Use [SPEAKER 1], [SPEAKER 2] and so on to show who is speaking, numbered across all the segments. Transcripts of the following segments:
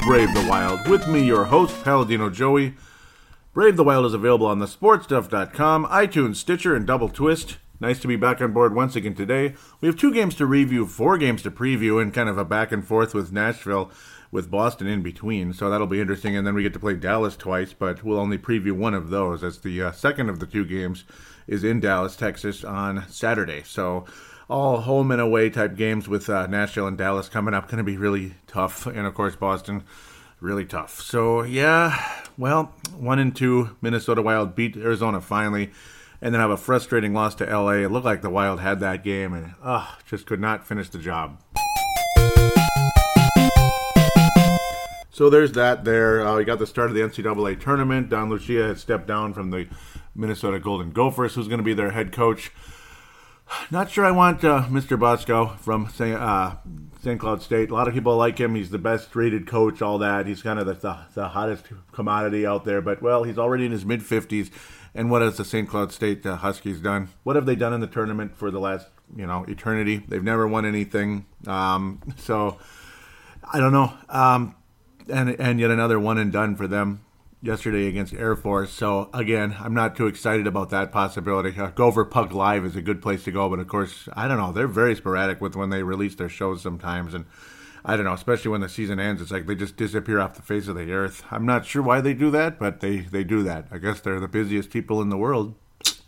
[SPEAKER 1] Brave the Wild. With me, your host, Paladino Joey. Brave the Wild is available on the sportstuff.com, iTunes, Stitcher, and Double Twist. Nice to be back on board once again today. We have two games to review, four games to preview, and kind of a back and forth with Nashville with Boston in between. So that'll be interesting. And then we get to play Dallas twice, but we'll only preview one of those as the uh, second of the two games is in Dallas, Texas on Saturday. So all home and away type games with uh, Nashville and Dallas coming up. Going to be really tough. And of course, Boston, really tough. So, yeah, well, one and two, Minnesota Wild beat Arizona finally. And then have a frustrating loss to LA. It looked like the Wild had that game and uh, just could not finish the job. So there's that there. Uh, we got the start of the NCAA tournament. Don Lucia has stepped down from the Minnesota Golden Gophers, who's going to be their head coach. Not sure I want uh, Mr. Motzko from St. Uh, St. Cloud State. A lot of people like him. He's the best rated coach, all that. He's kind of the, the, the hottest commodity out there. But, well, he's already in his mid 50s. And what has the St. Cloud State uh, Huskies done? What have they done in the tournament for the last, you know, eternity? They've never won anything. Um, so, I don't know. Um, and, and yet another one and done for them yesterday against Air Force. So again, I'm not too excited about that possibility. Uh, Gopher Puck Live is a good place to go, but of course, I don't know. They're very sporadic with when they release their shows sometimes, and I don't know, especially when the season ends. It's like they just disappear off the face of the earth. I'm not sure why they do that, but they they do that. I guess they're the busiest people in the world.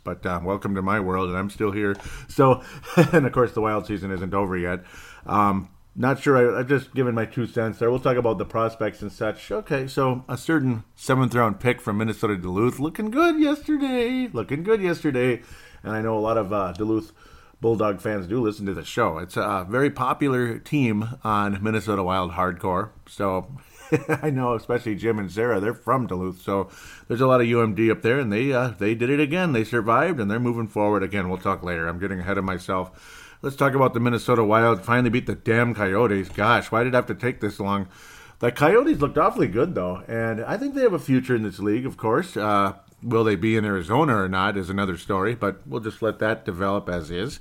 [SPEAKER 1] But uh, welcome to my world, and I'm still here. So, and of course, the wild season isn't over yet. Um, not sure. I, have just given my two cents there. We'll talk about the prospects and such. Okay, so a certain seventh round pick from Minnesota Duluth looking good yesterday. Looking good yesterday. And I know a lot of uh, Duluth Bulldog fans do listen to the show. It's a very popular team on Minnesota Wild Hardcore. So I know, especially Jim and Sarah, they're from Duluth. So there's a lot of UMD up there, and they uh, they did it again. They survived, and they're moving forward again. We'll talk later. I'm getting ahead of myself. Let's talk about the Minnesota Wild. Finally beat the damn Coyotes. Gosh, why did it have to take this long? The Coyotes looked awfully good, though, and I think they have a future in this league, of course. Uh, will they be in Arizona or not is another story, but we'll just let that develop as is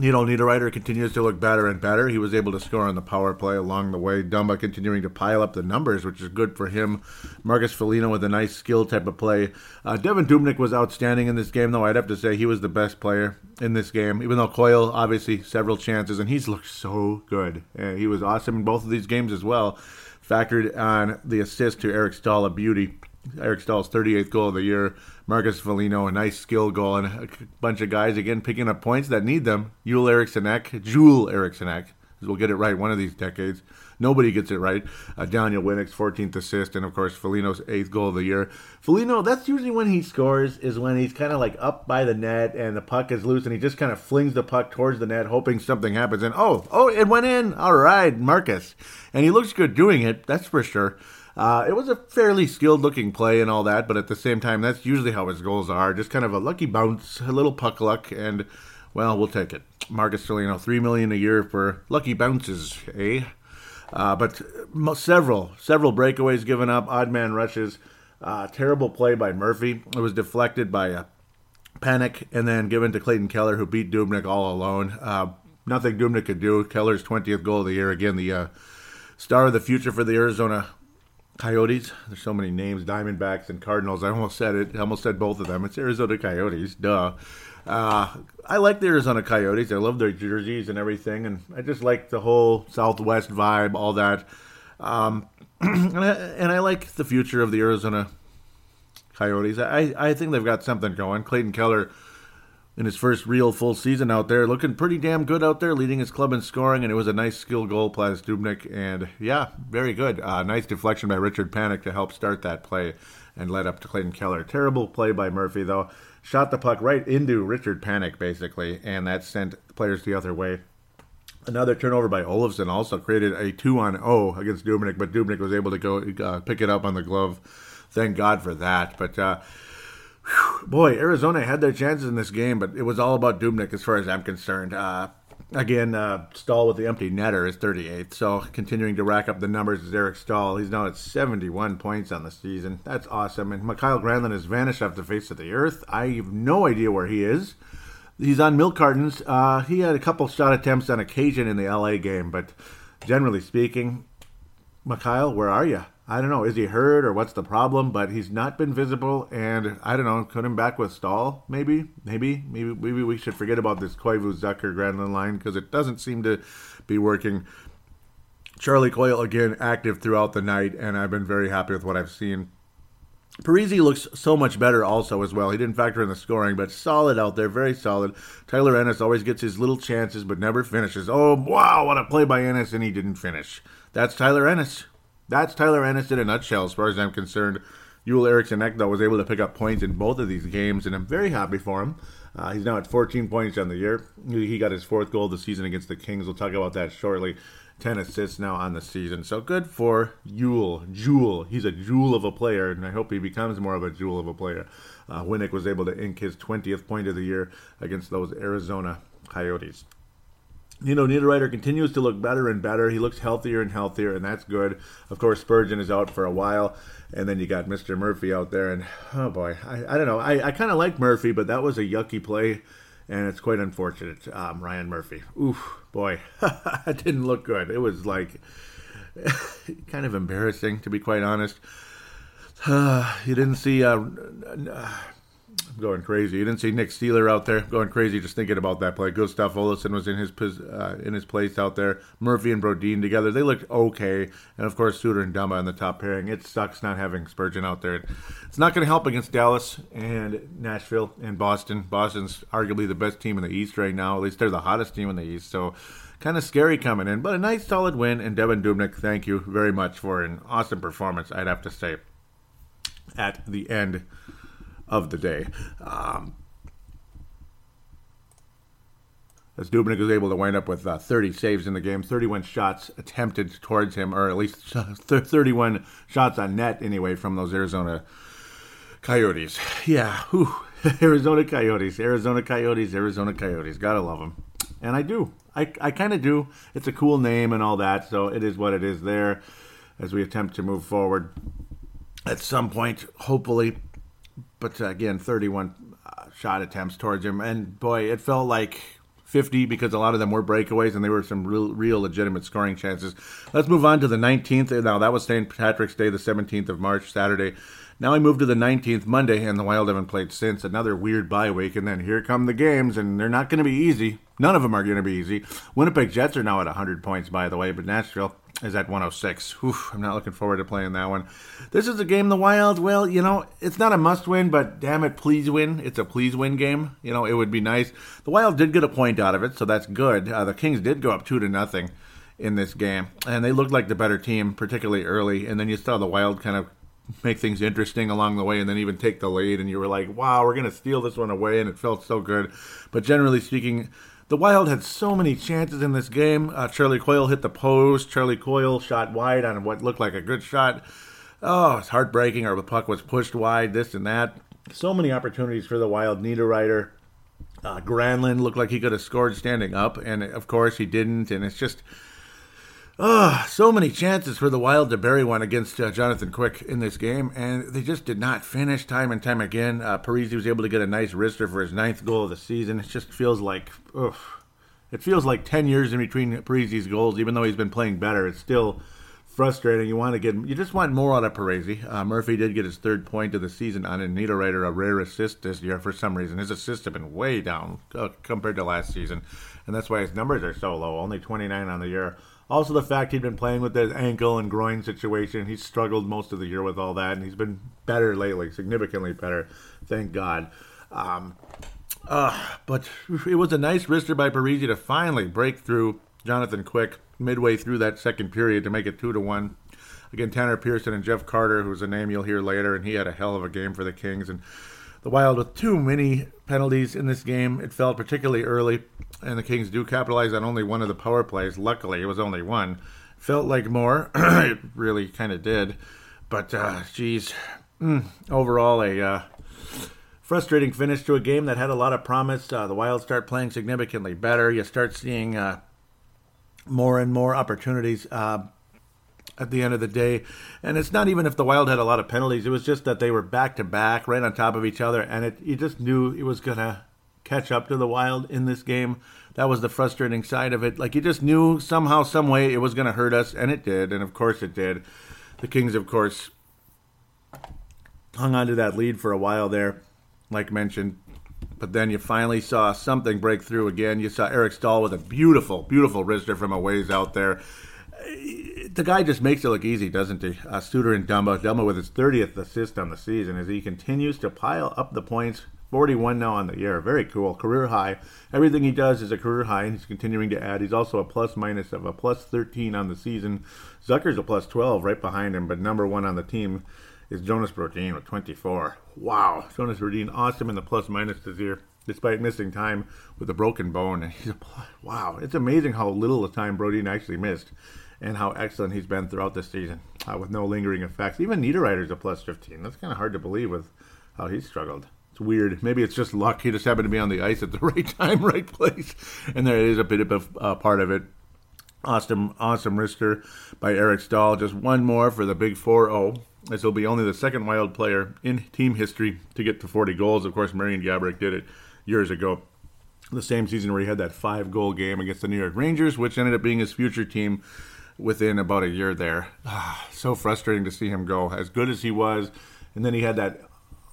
[SPEAKER 1] you Niederreiter continues to look better and better. He was able to score on the power play along the way. Dumba continuing to pile up the numbers, which is good for him. Marcus Foligno with a nice skill type of play. Uh, Devan Dubnyk was outstanding in this game, though. I'd have to say he was the best player in this game, even though Coyle, obviously, several chances, and he's looked so good. Uh, he was awesome in both of these games as well. Factored on the assist to Eric Staal, a beauty. Eric Staal's 38th goal of the year. Marcus Foligno, a nice skill goal, and a bunch of guys again picking up points that need them. Yule Eriksson Ek, Joel Eriksson Ek, we'll get it right one of these decades. Nobody gets it right. Uh, Daniel Winnik's 14th assist, and of course Foligno's eighth goal of the year. Foligno, that's usually when he scores, is when he's kind of like up by the net and the puck is loose, and he just kind of flings the puck towards the net, hoping something happens. And oh, oh, it went in. All right, Marcus, and he looks good doing it. That's for sure. Uh, it was a fairly skilled looking play and all that, but at the same time, that's usually how his goals are. Just kind of a lucky bounce, a little puck luck, and well, we'll take it. Marcus Foligno, three million a year for lucky bounces, eh? Uh, but several, several breakaways given up, odd man rushes. Uh, terrible play by Murphy. It was deflected by a Panik and then given to Clayton Keller, who beat Dubnyk all alone. Uh, nothing Dubnyk could do. Keller's 20th goal of the year. Again, the uh, star of the future for the Arizona Coyotes. There's so many names, Diamondbacks and Cardinals. I almost said it. I almost said both of them. It's Arizona Coyotes. Duh. Uh, I like the Arizona Coyotes. I love their jerseys and everything, and I just like the whole Southwest vibe, all that. Um, and, I, and I like the future of the Arizona Coyotes. I, I think they've got something going. Clayton Keller in his first real full season out there, looking pretty damn good out there, leading his club in scoring, and it was a nice skill goal by Dubnyk, and yeah, very good. Uh, nice deflection by Richard Panik to help start that play and led up to Clayton Keller. Terrible play by Murphy though, shot the puck right into Richard Panik, basically, and that sent players the other way. Another turnover by Olofsson also created a two on O against Dubnyk, but Dubnyk was able to go uh, pick it up on the glove. Thank God for that. But uh, boy, Arizona had their chances in this game, but it was all about Dubnyk as far as I'm concerned. Uh, again, uh, Staal with the empty netter is 38th, so continuing to rack up the numbers is Eric Staal. He's now at 71 points on the season. That's awesome. And Mikael Granlund has vanished off the face of the earth. I have no idea where he is. He's on milk cartons. Uh, he had a couple shot attempts on occasion in the LA game, but generally speaking, Mikhail, where are you? I don't know. Is he hurt or what's the problem? But he's not been visible, and I don't know. Put him back with Staal, maybe, maybe, maybe, maybe we should forget about this Koivu Zucker Granlund line because it doesn't seem to be working. Charlie Coyle again active throughout the night, and I've been very happy with what I've seen. Parise looks so much better also as well. He didn't factor in the scoring, but solid out there, very solid. Tyler Ennis always gets his little chances, but never finishes. Oh wow, what a play by Ennis, and he didn't finish. That's Tyler Ennis. That's Tyler Ennis in a nutshell, as far as I'm concerned. Joel Eriksson Ek, though, was able to pick up points in both of these games, and I'm very happy for him. Uh, he's now at 14 points on the year. He got his fourth goal of the season against the Kings. We'll talk about that shortly. 10 assists now on the season. So good for Yule. Jewel. He's a jewel of a player, and I hope he becomes more of a jewel of a player. Uh, Winnik was able to ink his 20th point of the year against those Arizona Coyotes. You know, Niederreiter continues to look better and better. He looks healthier and healthier, and that's good. Of course, Spurgeon is out for a while, and then you got Mr. Murphy out there, and oh boy, I, I don't know. I, I kind of like Murphy, but that was a yucky play and it's quite unfortunate. Um, Ryan Murphy, oof, boy, it didn't look good. It was like kind of embarrassing, to be quite honest. Uh, you didn't see uh, going crazy. You didn't see Nick Seeler out there going crazy just thinking about that play. Gustav Olofsson was in his uh, in his place out there. Murphy and Brodin together, they looked okay. And of course, Suter and Dumba in the top pairing. It sucks not having Spurgeon out there. It's not going to help against Dallas and Nashville and Boston. Boston's arguably the best team in the East right now. At least they're the hottest team in the East. So kind of scary coming in, but a nice solid win. And Devan Dubnyk, thank you very much for an awesome performance. I'd have to say at the end of the day. Um, as Dubnyk was able to wind up with uh, 30 saves in the game, 31 shots attempted towards him, or at least 31 shots on net anyway from those Arizona Coyotes. Yeah, whew. Arizona Coyotes, Arizona Coyotes, Arizona Coyotes. Gotta love them. And I do. I, I kind of do. It's a cool name and all that, so it is what it is there as we attempt to move forward. At some point, hopefully, but uh, again, 31 uh, shot attempts towards him, and boy, it felt like 50 because a lot of them were breakaways and they were some real, real legitimate scoring chances. Let's move on to the 19th. Now, that was St. Patrick's Day, the 17th of March, Saturday. Now we move to the 19th, Monday, and the Wild haven't played since. Another weird bye week, and then here come the games, and they're not going to be easy. None of them are going to be easy. Winnipeg Jets are now at 100 points, by the way, but Nashville is at 106. Oof, I'm not looking forward to playing that one. This is a game the Wild, well, you know, it's not a must win, but damn it, please win. It's a please win game. You know, it would be nice. The Wild did get a point out of it, so that's good. Uh, the Kings did go up 2 to nothing in this game, and they looked like the better team, particularly early. And then you saw the Wild kind of make things interesting along the way and then even take the lead and you were like wow we're going to steal this one away and it felt so good but generally speaking the Wild had so many chances in this game. Uh, Charlie Coyle hit the post. Charlie Coyle shot wide on what looked like a good shot. Oh, it's heartbreaking. Or the puck was pushed wide, this and that. So many opportunities for the Wild. Niederreiter. Uh, Granlund looked like he could have scored standing up, and of course he didn't. And it's just Oh, so many chances for the Wild to bury one against uh, Jonathan Quick in this game, and they just did not finish time and time again. Uh, Parise was able to get a nice wrister for his ninth goal of the season. It just feels like, ugh, it feels like 10 years in between Parise's goals, even though he's been playing better. It's still frustrating. You want to get, you just want more out of Parise. Uh, Murphy did get his third point of the season on Niederreiter, a rare assist this year for some reason. His assists have been way down uh, compared to last season, and that's why his numbers are so low. Only 29 on the year. Also, the fact he'd been playing with his ankle and groin situation, he's struggled most of the year with all that, and he's been better lately, significantly better, thank God. Um, uh, but it was a nice wrister by Parise to finally break through Jonathan Quick midway through that second period to make it two to one. Again, Tanner Pearson and Jeff Carter, who's a name you'll hear later, and he had a hell of a game for the Kings. And the Wild with too many penalties in this game. It felt particularly early, and the Kings do capitalize on only one of the power plays. Luckily, it was only one. Felt like more. it really kind of did. But, uh, geez, mm, overall, a uh, frustrating finish to a game that had a lot of promise. Uh, the Wild start playing significantly better. You start seeing uh, more and more opportunities. Uh, at the end of the day. And it's not even if the Wild had a lot of penalties. It was just that they were back to back, right on top of each other, and it you just knew it was gonna catch up to the Wild in this game. That was the frustrating side of it. Like you just knew somehow, some way, it was to hurt us, and it did, and of course it did. The Kings, of course, hung on to that lead for a while there, like mentioned. But then you finally saw something break through again. You saw Eric Staal with a beautiful, beautiful wrister from a ways out there. The guy just makes it look easy, doesn't he? Uh, Suter and Dumbo. Dumba with his 30th assist on the season as he continues to pile up the points. 41 now on the year. Very cool. Career high. Everything he does is a career high, and he's continuing to add. He's also a plus minus of a plus 13 on the season. Zucker's a plus 12 right behind him, but number one on the team is Jonas Brodin with 24. Wow, Jonas Brodin, awesome in the plus minus this year, despite missing time with a broken bone. And He's a, wow, it's amazing how little of time Brodin actually missed, and how excellent he's been throughout the season uh, with no lingering effects. Even Niederreiter's a plus 15. That's kind of hard to believe with how he's struggled. It's weird. Maybe it's just luck. He just happened to be on the ice at the right time, right place, and there is a bit of a uh, part of it. Awesome, awesome wrister by Eric Staal. Just one more for the big 4 0 as he'll be only the second Wild player in team history to get to 40 goals. Of course, Marian Gaborik did it years ago, the same season where he had that five goal game against the New York Rangers, which ended up being his future team within about a year there. Ah, so frustrating to see him go. As good as he was, and then he had that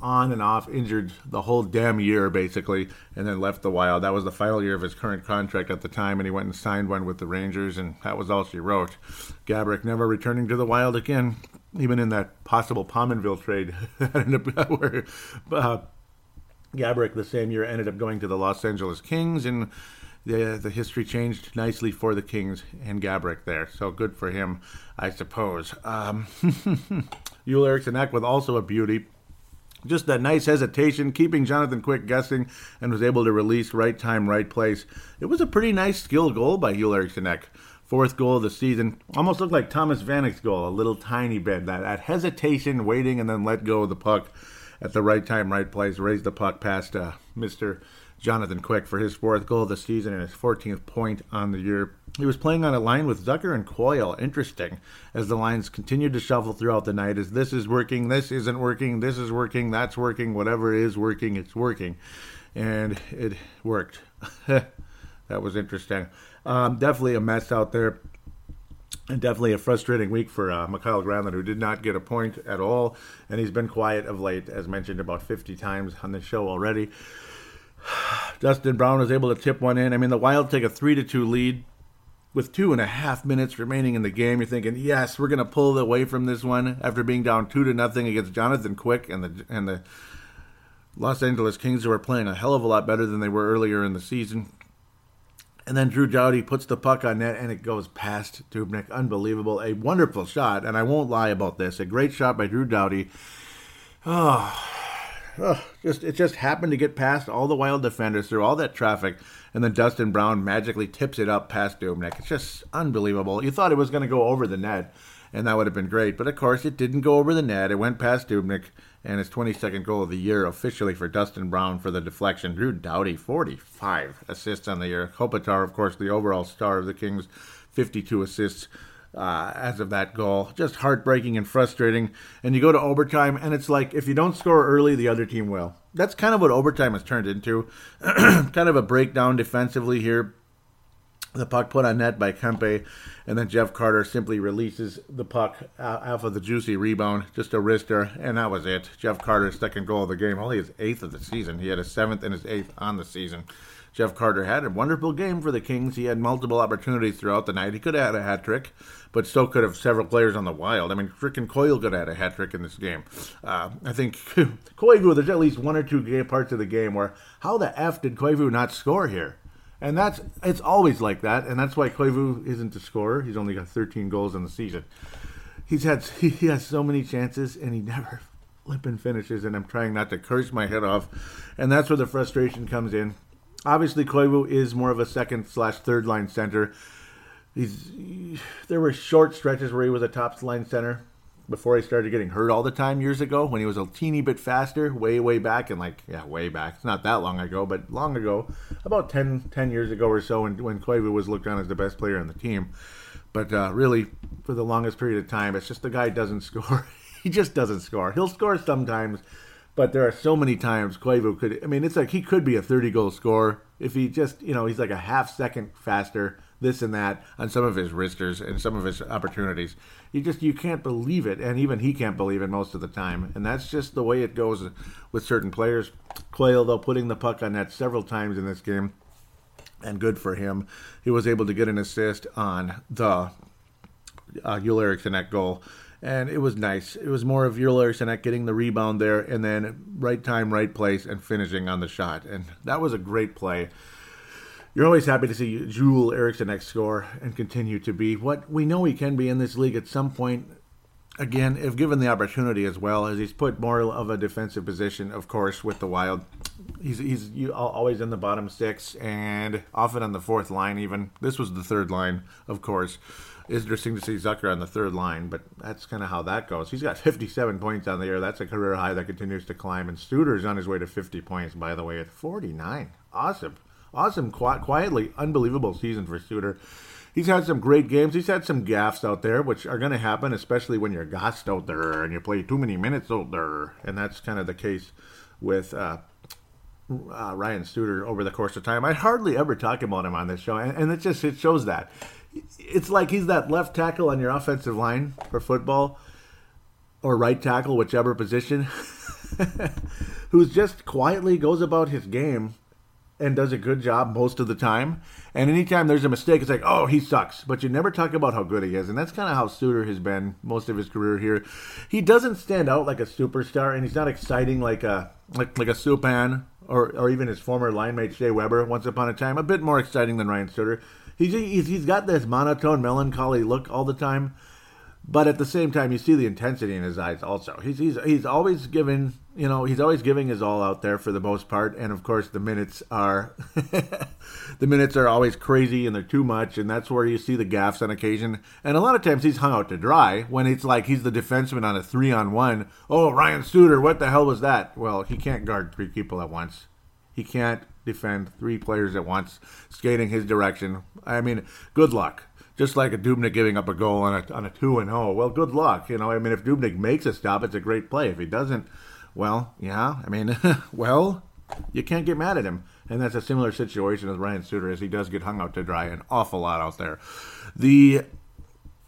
[SPEAKER 1] on and off injured the whole damn year basically and then left the wild that was the final year of his current contract at the time and he went and signed one with the rangers and that was all she wrote gaborik never returning to the wild again even in that possible Pominville trade where uh, Gaborik the same year ended up going to the Los Angeles Kings, and the the history changed nicely for the Kings and Gaborik there. So good for him, I suppose. Um, Eriksson Ek with also a beauty. Just that nice hesitation, keeping Jonathan Quick guessing, and was able to release right time, right place. It was a pretty nice skill goal by Joel Eriksson Ek fourth goal of the season. Almost looked like Thomas Vanek's goal, a little tiny bit. That, that hesitation, waiting, and then let go of the puck at the right time, right place. Raised the puck past uh, Mr. Jonathan Quick for his fourth goal of the season and his 14th point on the year. He was playing on a line with Zucker and Coyle. Interesting, as the lines continued to shuffle throughout the night. As this is working, this isn't working, this is working, that's working, whatever is working, it's working, and it worked. that was interesting. Um, definitely a mess out there. And definitely a frustrating week for uh, Mikael Granlund, who did not get a point at all. And he's been quiet of late, as mentioned about 50 times on the show already. Dustin Brown was able to tip one in. I mean, the Wild take a 3 to 2 lead with two and a half minutes remaining in the game. You're thinking, yes, we're going to pull away from this one after being down 2 to nothing against Jonathan Quick and the, and the Los Angeles Kings, who are playing a hell of a lot better than they were earlier in the season. And then Drew Doughty puts the puck on net and it goes past Dubnyk. Unbelievable. A wonderful shot. And I won't lie about this. A great shot by Drew Doughty. Oh, ah. Oh, just it just happened to get past all the wild defenders through all that traffic. And then Dustin Brown magically tips it up past Dubnyk. It's just unbelievable. You thought it was going to go over the net and that would have been great. But of course, it didn't go over the net. It went past Dubnyk, and his 22nd goal of the year officially for Dustin Brown for the deflection. Drew Doughty, 45 assists on the year. Kopitar, of course, the overall star of the Kings, 52 assists. Uh, as of that goal. Just heartbreaking and frustrating. And you go to overtime, and it's like if you don't score early, the other team will. That's kind of what overtime has turned into. kind of a breakdown defensively here the puck put on net by Kempe, and then Jeff Carter simply releases the puck off of the juicy rebound, just a wrister, and that was it. Jeff Carter's second goal of the game, only his eighth of the season. He had a seventh and his eighth on the season. Jeff Carter had a wonderful game for the Kings. He had multiple opportunities throughout the night. He could have had a hat trick, but so could have several players on the Wild. I mean, freaking Coyle could have had a hat trick in this game. Uh, I think Koivu, there's at least one or two parts of the game where how the F did Koivu not score here? And that's it's always like that, and that's why Koivu isn't a scorer. He's only got 13 goals in the season. He's had he has so many chances, and he never flipping finishes. And I'm trying not to curse my head off, and that's where the frustration comes in. Obviously, Koivu is more of a second slash third line center. He's there were short stretches where he was a top line center, before he started getting hurt all the time years ago when he was a teeny bit faster, way, way back, and like, yeah, way back. It's not that long ago, but long ago, about 10, 10 years ago or so, when, when Koivu was looked on as the best player on the team. But uh, really, for the longest period of time, it's just the guy doesn't score. he just doesn't score. He'll score sometimes, But there are so many times Koivu could. I mean, it's like he could be a 30 goal scorer if he just, you know, he's like a half second faster, this and that on some of his wristers and some of his opportunities. You just you can't believe it, and even he can't believe it most of the time. And that's just the way it goes with certain players. Coyle, though, putting the puck on net several times in this game, and good for him. He was able to get an assist on the uh, Joel Eriksson goal and it was nice. It was more of Joel Eriksson getting the rebound there, and then right time, right place, and finishing on the shot, and that was a great play. You're always happy to see Joel Eriksson score and continue to be what we know he can be in this league at some point. Again, if given the opportunity as well, as he's put more of a defensive position, of course, with the Wild. He's he's always in the bottom six and often on the fourth line. Even this was the third line, of course interesting to see Zucker on the third line, but that's kind of how that goes. He's got 57 points on the year. That's a career high that continues to climb. And Suter's on his way to 50 points, by the way, at 49. Awesome. Awesome, quietly, unbelievable season for Suter. He's had some great games. He's had some gaffes out there, which are going to happen, especially when you're gassed out there and you play too many minutes out there. And that's kind of the case with uh, uh, Ryan Suter over the course of time. I hardly ever talk about him on this show, and, and it just it shows that it's like he's that left tackle on your offensive line for football or right tackle, whichever position, who's just quietly goes about his game and does a good job most of the time. And anytime there's a mistake, it's like, oh, he sucks. But you never talk about how good he is. And that's kind of how Suter has been most of his career here. He doesn't stand out like a superstar, and he's not exciting like a like like a Subban or, or even his former line mate Shea Weber once upon a time. A bit more exciting than Ryan Suter. He's, he's he's got this monotone, melancholy look all the time, but at the same time, you see the intensity in his eyes. Also, he's he's he's always giving you know he's always giving his all out there for the most part, and of course the minutes are the minutes are always crazy and they're too much, and that's where you see the gaffes on occasion. And a lot of times he's hung out to dry when it's like he's the defenseman on a three on one. Oh, Ryan Suter, what the hell was that? Well, he can't guard three people at once. He can't defend three players at once, skating his direction. I mean, good luck. Just like a Dubnyk giving up a goal on a on a two and oh, well, good luck. You know, I mean, if Dubnyk makes a stop, it's a great play. If he doesn't, well, yeah, I mean, well, you can't get mad at him. And that's a similar situation as Ryan Suter, as he does get hung out to dry an awful lot out there. The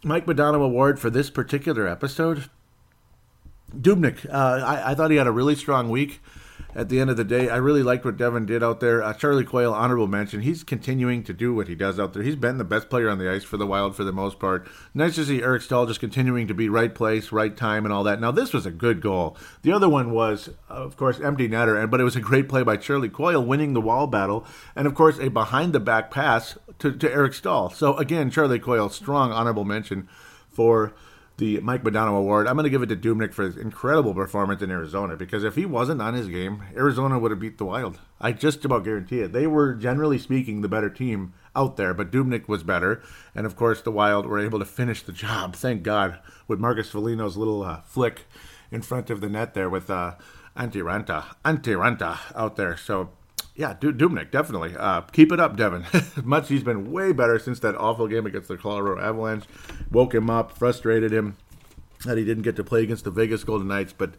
[SPEAKER 1] Mike Modano Award for this particular episode, Dubnyk. Uh, I, I thought he had a really strong week at the end of the day, I really liked what Devan did out there. Uh, Charlie Coyle, honorable mention. He's continuing to do what he does out there. He's been the best player on the ice for the Wild for the most part. Nice to see Eric Staal just continuing to be right place, right time, and all that. Now, this was a good goal. The other one was, of course, empty netter, but it was a great play by Charlie Coyle winning the wall battle, and of course, a behind the back pass to, to Eric Staal. So, again, Charlie Coyle, strong honorable mention for the Mike Modano Award. I'm going to give it to Dubnyk for his incredible performance in Arizona because if he wasn't on his game, Arizona would have beat the Wild. I just about guarantee it. They were, generally speaking, the better team out there, but Dubnyk was better. And of course, the Wild were able to finish the job, thank God, with Marcus Foligno's little uh, flick in front of the net there with uh, Antti Raanta out there. So yeah, Dubnyk, definitely. Uh, keep it up, Devan. Much he's been way better since that awful game against the Colorado Avalanche. Woke him up, frustrated him that he didn't get to play against the Vegas Golden Knights. But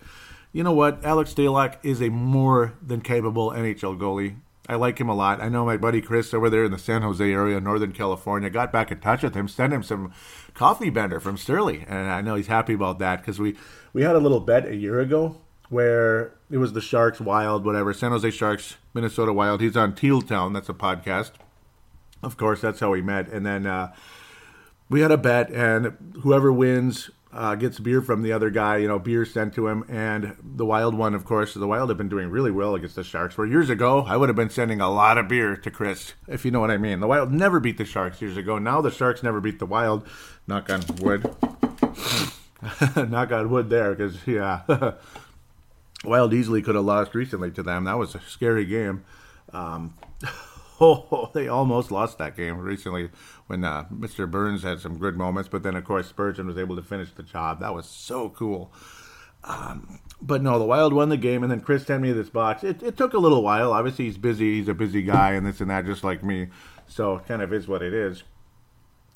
[SPEAKER 1] you know what? Alex Stalock is a more than capable NHL goalie. I like him a lot. I know my buddy Chris over there in the San Jose area, Northern California, got back in touch with him, sent him some coffee bender from Surly, and I know he's happy about that because we we had a little bet a year ago where it was the Sharks, Wild, whatever, San Jose Sharks, Minnesota Wild. He's on Teal Town. That's a podcast. Of course, that's how we met. And then uh, we had a bet, and whoever wins uh, gets beer from the other guy. You know, beer sent to him. And the Wild one, of course, the Wild have been doing really well against the Sharks. Where years ago, I would have been sending a lot of beer to Chris, if you know what I mean. The Wild never beat the Sharks years ago. Now the Sharks never beat the Wild. Knock on wood. Knock on wood there, because, yeah. Wild easily could have lost recently to them. That was a scary game. Um, oh, they almost lost that game recently when uh, Mr. Burns had some good moments, but then of course Spurgeon was able to finish the job. That was so cool. Um, but no, the Wild won the game, and then Chris sent me this box. It, it took a little while. Obviously, he's busy. He's a busy guy, and this and that, just like me. So kind of is what it is.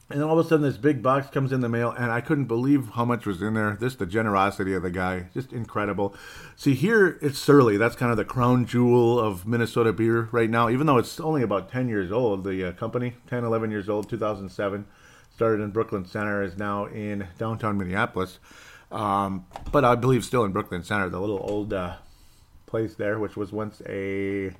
[SPEAKER 1] And then all of a sudden, this big box comes in the mail, and I couldn't believe how much was in there. Just the generosity of the guy, just incredible. See, here it's Surly. That's kind of the crown jewel of Minnesota beer right now, even though it's only about 10 years old. The uh, company, 10, 11 years old, 2007. Started in Brooklyn Center, is now in downtown Minneapolis. Um, but I believe still in Brooklyn Center, the little old uh, place there, which was once a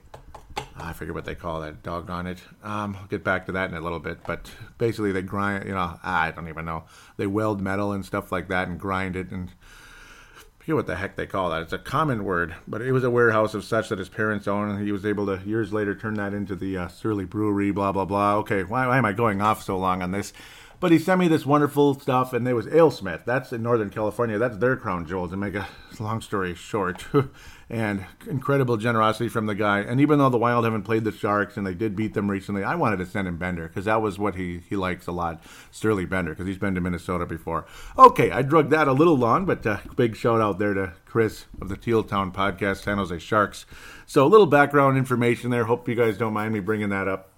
[SPEAKER 1] I forget what they call that. Doggone it. Um, I'll get back to that in a little bit. But basically, they grind. You know, I don't even know. They weld metal and stuff like that and grind it and. I forget what the heck they call that. It's a common word, but it was a warehouse of such that his parents owned, he was able to years later turn that into the uh, Surly Brewery. Blah blah blah. Okay, why, why am I going off so long on this? But he sent me this wonderful stuff, and it was AleSmith. That's in Northern California. That's their crown jewel. To make a long story short, and incredible generosity from the guy. And even though the Wild haven't played the Sharks and they did beat them recently, I wanted to send him Bender because that was what he, he likes a lot, Surly Bender, because he's been to Minnesota before. Okay, I drugged that a little long, but uh, big shout out there to Chris of the Teal Town podcast, San Jose Sharks. So a little background information there. Hope you guys don't mind me bringing that up.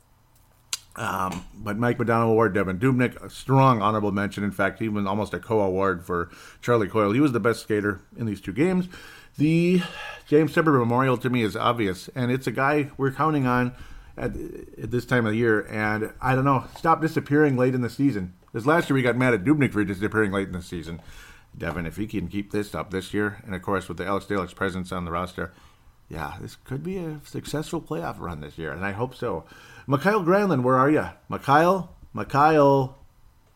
[SPEAKER 1] Um, but Mike Modano Award, Devan Dubnyk, a strong honorable mention. In fact, even almost a co-award for Charlie Coyle. He was the best skater in these two games. The James Supper Memorial to me is obvious, and it's a guy we're counting on at, at, this time of the year. And I don't know, stop disappearing late in the season. This last year we got mad at Dubnyk for disappearing late in the season. Devan, if he can keep this up this year, and of course with the Alex Stalock's presence on the roster, yeah, this could be a successful playoff run this year, and I hope so. Mikael Granlund, where are you? Mikael? Mikael.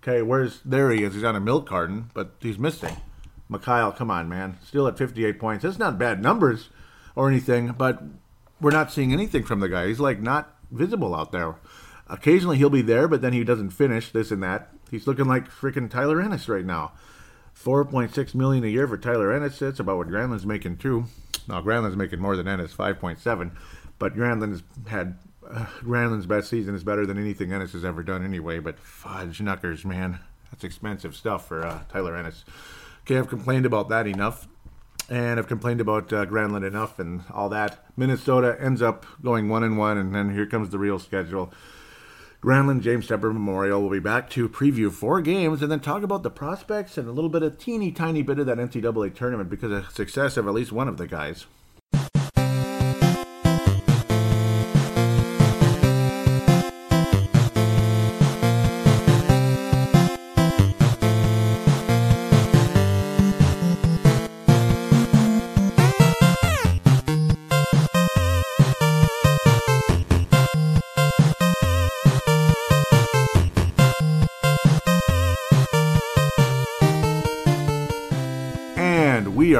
[SPEAKER 1] Okay, where's there he is. He's on a milk carton, but he's missing. Mikael, come on, man. Still at 58 points. That's not bad numbers or anything, but we're not seeing anything from the guy. He's like not visible out there. Occasionally he'll be there, but then he doesn't finish this and that. He's looking like freaking Tyler Ennis right now. 4.6 million a year for Tyler Ennis. That's about what Granlund's making too. Now Granlund's making more than Ennis, 5.7, but Granlund's had uh, Granlund's best season is better than anything Ennis has ever done anyway. But fudge knuckers, man, that's expensive stuff for uh, Tyler Ennis. Okay, I've complained about that enough. And I've complained about uh, Granlund enough and all that. Minnesota ends up going one and one, and then here comes the real schedule. Granlund James Tepper Memorial will be back to preview four games and then talk about the prospects and a little bit of teeny tiny bit of that NCAA tournament because of success of at least one of the guys.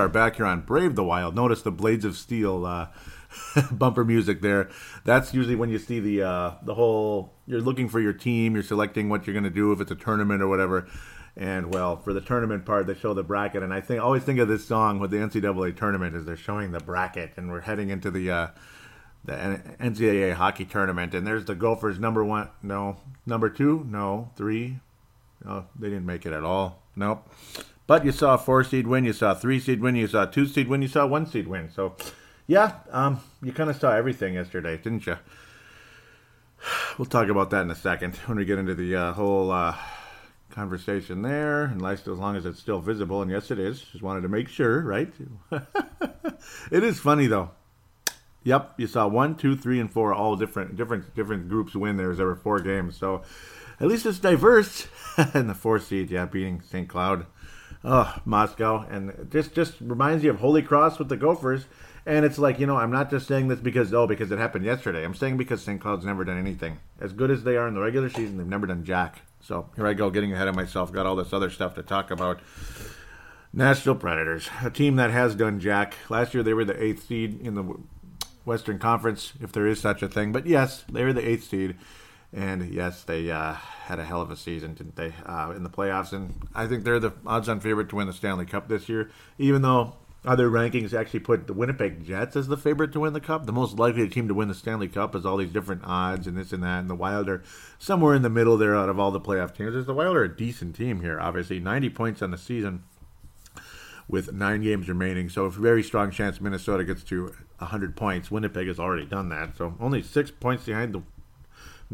[SPEAKER 1] Are back here on Brave the Wild. Notice the Blades of Steel uh, bumper music there. That's usually when you see the uh, the whole. You're looking for your team. You're selecting what you're going to do if it's a tournament or whatever. And well, for the tournament part, they show the bracket, and I think always think of this song with the NCAA tournament as they're showing the bracket, and we're heading into the uh, the NCAA hockey tournament, and there's the Gophers number one, no, number two, no, three, no, they didn't make it at all, nope. But you saw a four seed win, you saw a three seed win, you saw a two seed win, you saw a one seed win. So, yeah, um, you kind of saw everything yesterday, didn't you? We'll talk about that in a second when we get into the uh, whole uh, conversation there, and as long as it's still visible. And yes, it is. Just wanted to make sure, right? it is funny though. Yep, you saw one, two, three, and four all different, different, different groups win. There was over four games, so at least it's diverse. and the four seed, yeah, beating St. Cloud oh, Moscow, and just just reminds you of Holy Cross with the Gophers. And it's like you know, I'm not just saying this because oh, because it happened yesterday. I'm saying because St. Cloud's never done anything as good as they are in the regular season. They've never done jack. So here I go, getting ahead of myself. Got all this other stuff to talk about. Nashville Predators, a team that has done jack. Last year they were the eighth seed in the Western Conference, if there is such a thing. But yes, they were the eighth seed. And yes, they uh, had a hell of a season, didn't they, uh, in the playoffs? And I think they're the odds-on favorite to win the Stanley Cup this year, even though other rankings actually put the Winnipeg Jets as the favorite to win the cup. The most likely team to win the Stanley Cup is all these different odds and this and that. And the Wild are somewhere in the middle there out of all the playoff teams. Is The Wild are a decent team here, obviously. 90 points on the season with nine games remaining. So a very strong chance Minnesota gets to 100 points. Winnipeg has already done that. So only six points behind the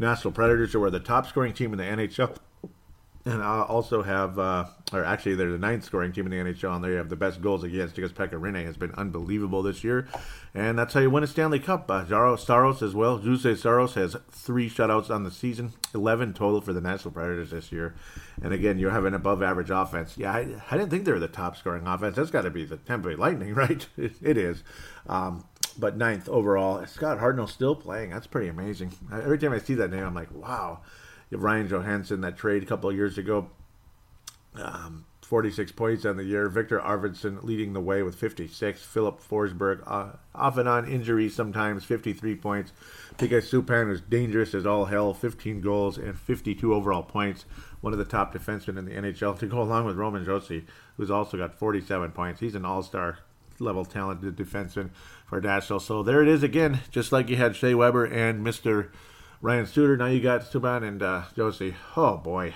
[SPEAKER 1] Nashville Predators, who are the top scoring team in the NHL and uh, also have, uh, or actually, they're the ninth scoring team in the NHL, and they have the best goals against because Pekka Rinne has been unbelievable this year, and that's how you win a Stanley Cup. Uh, Jaro Saros as well. Juuse Saros has three shutouts on the season, 11 total for the Nashville Predators this year, and again, you have an above average offense. Yeah, I, I didn't think they were the top scoring offense. That's got to be the Tampa Bay Lightning, right? it, it is. Um, but ninth overall. Scott Hartnell still playing. That's pretty amazing. Every time I see that name, I'm like, wow. Ryan Johansen, that trade a couple of years ago, um, 46 points on the year. Viktor Arvidsson leading the way with 56. Filip Forsberg, uh, off and on injuries sometimes, 53 points. PK Subban is dangerous as all hell, 15 goals and 52 overall points. One of the top defensemen in the NHL to go along with Roman Josi, who's also got 47 points. He's an all star level talented defenseman for Nashville. So there it is again, just like you had Shea Weber and Mr. Ryan Suter. Now you got Subban and uh, Josi. Oh boy,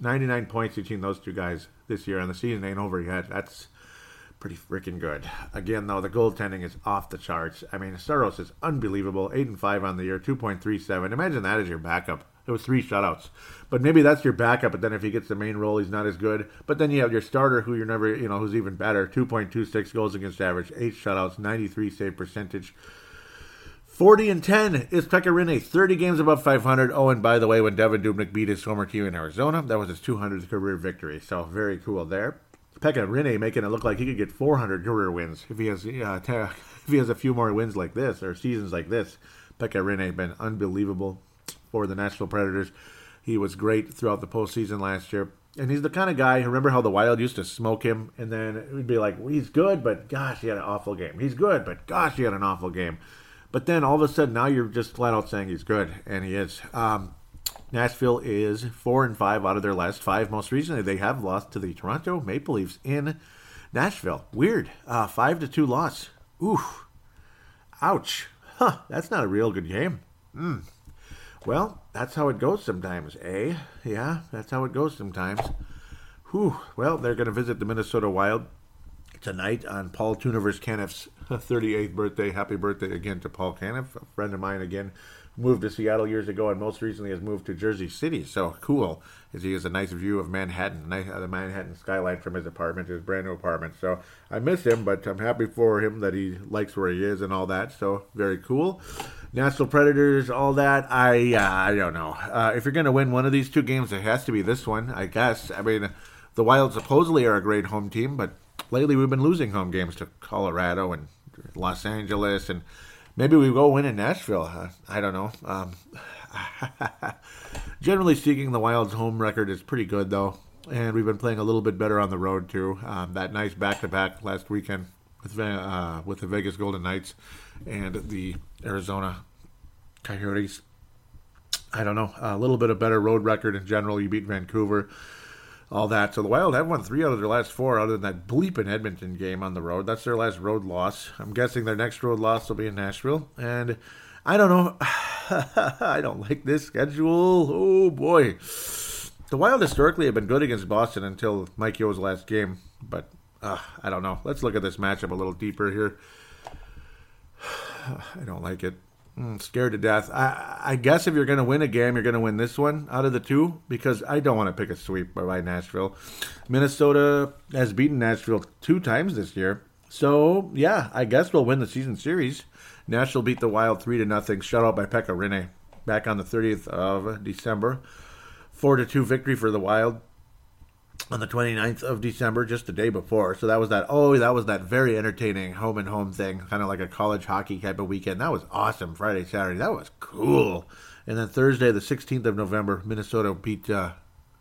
[SPEAKER 1] 99 points between those two guys this year, and the season ain't over yet. That's pretty freaking good. Again, though, the goaltending is off the charts. I mean, Saros is unbelievable. Eight and five on the year, 2.37. Imagine that as your backup. It was three shutouts. But maybe that's your backup, but then if he gets the main role, he's not as good. But then you have your starter who you're never, you know, who's even better. 2.26 goals against average, eight shutouts, 93 save percentage. 40 and 10 is Pekka Rinne, 30 games above 500. Oh, and by the way, when Devan Dubnyk beat his former team in Arizona, that was his 200th career victory. So very cool there. Pekka Rinne making it look like he could get 400 career wins if he has uh, if he has a few more wins like this or seasons like this. Pekka Rinne been unbelievable for the Nashville Predators. He was great throughout the postseason last year. And he's the kind of guy, remember how the Wild used to smoke him? And then it would be like, well, he's good, but gosh, he had an awful game. He's good, but gosh, he had an awful game. But then all of a sudden, now you're just flat out saying he's good, and he is. Um, Nashville is four and five out of their last five. Most recently, they have lost to the Toronto Maple Leafs in Nashville. Weird, uh, five to two loss. Oof, ouch. Huh, that's not a real good game. Hmm. Well, that's how it goes sometimes, eh? Yeah, that's how it goes sometimes. Whew. Well, they're going to visit the Minnesota Wild tonight on Paul Tuniver's Caniff's 38th birthday. Happy birthday again to Paul Caniff, a friend of mine again. Moved to Seattle years ago and most recently has moved to Jersey City. So cool, as he has a nice view of Manhattan, uh, the Manhattan skyline from his apartment, his brand new apartment. So I miss him, but I'm happy for him that he likes where he is and all that. So very cool. Nashville Predators, all that. I uh, I don't know. Uh, if you're going to win one of these two games, it has to be this one, I guess. I mean, the Wild supposedly are a great home team, but lately we've been losing home games to Colorado and Los Angeles, and maybe we go win in Nashville. Uh, I don't know. Um, generally speaking, the Wild's home record is pretty good, though, and we've been playing a little bit better on the road too. Um, that nice back-to-back last weekend with uh, with the Vegas Golden Knights and the Arizona Coyotes. I don't know, a little bit of better road record in general. You beat Vancouver, all that. So the Wild have won three out of their last four, other than that bleeping Edmonton game on the road. That's their last road loss. I'm guessing their next road loss will be in Nashville. And I don't know. I don't like this schedule. Oh boy. The Wild historically have been good against Boston until Mike Yeo's last game, but uh, I don't know. Let's look at this matchup a little deeper here. I don't like it. I'm mm, scared to death. I, I guess if you're going to win a game, you're going to win this one out of the two because I don't want to pick a sweep by Nashville. Minnesota has beaten Nashville two times this year. So, yeah, I guess we'll win the season series. Nashville beat the Wild 3 to nothing, shut out by Pekka Rinne back on the 30th of December. 4 to 2 victory for the Wild on the 29th of December, just the day before. So that was that. Oh, that was that very entertaining home and home thing, kind of like a college hockey type of weekend. That was awesome. Friday, Saturday, that was cool. And then Thursday, the 16th of November, Minnesota beat uh,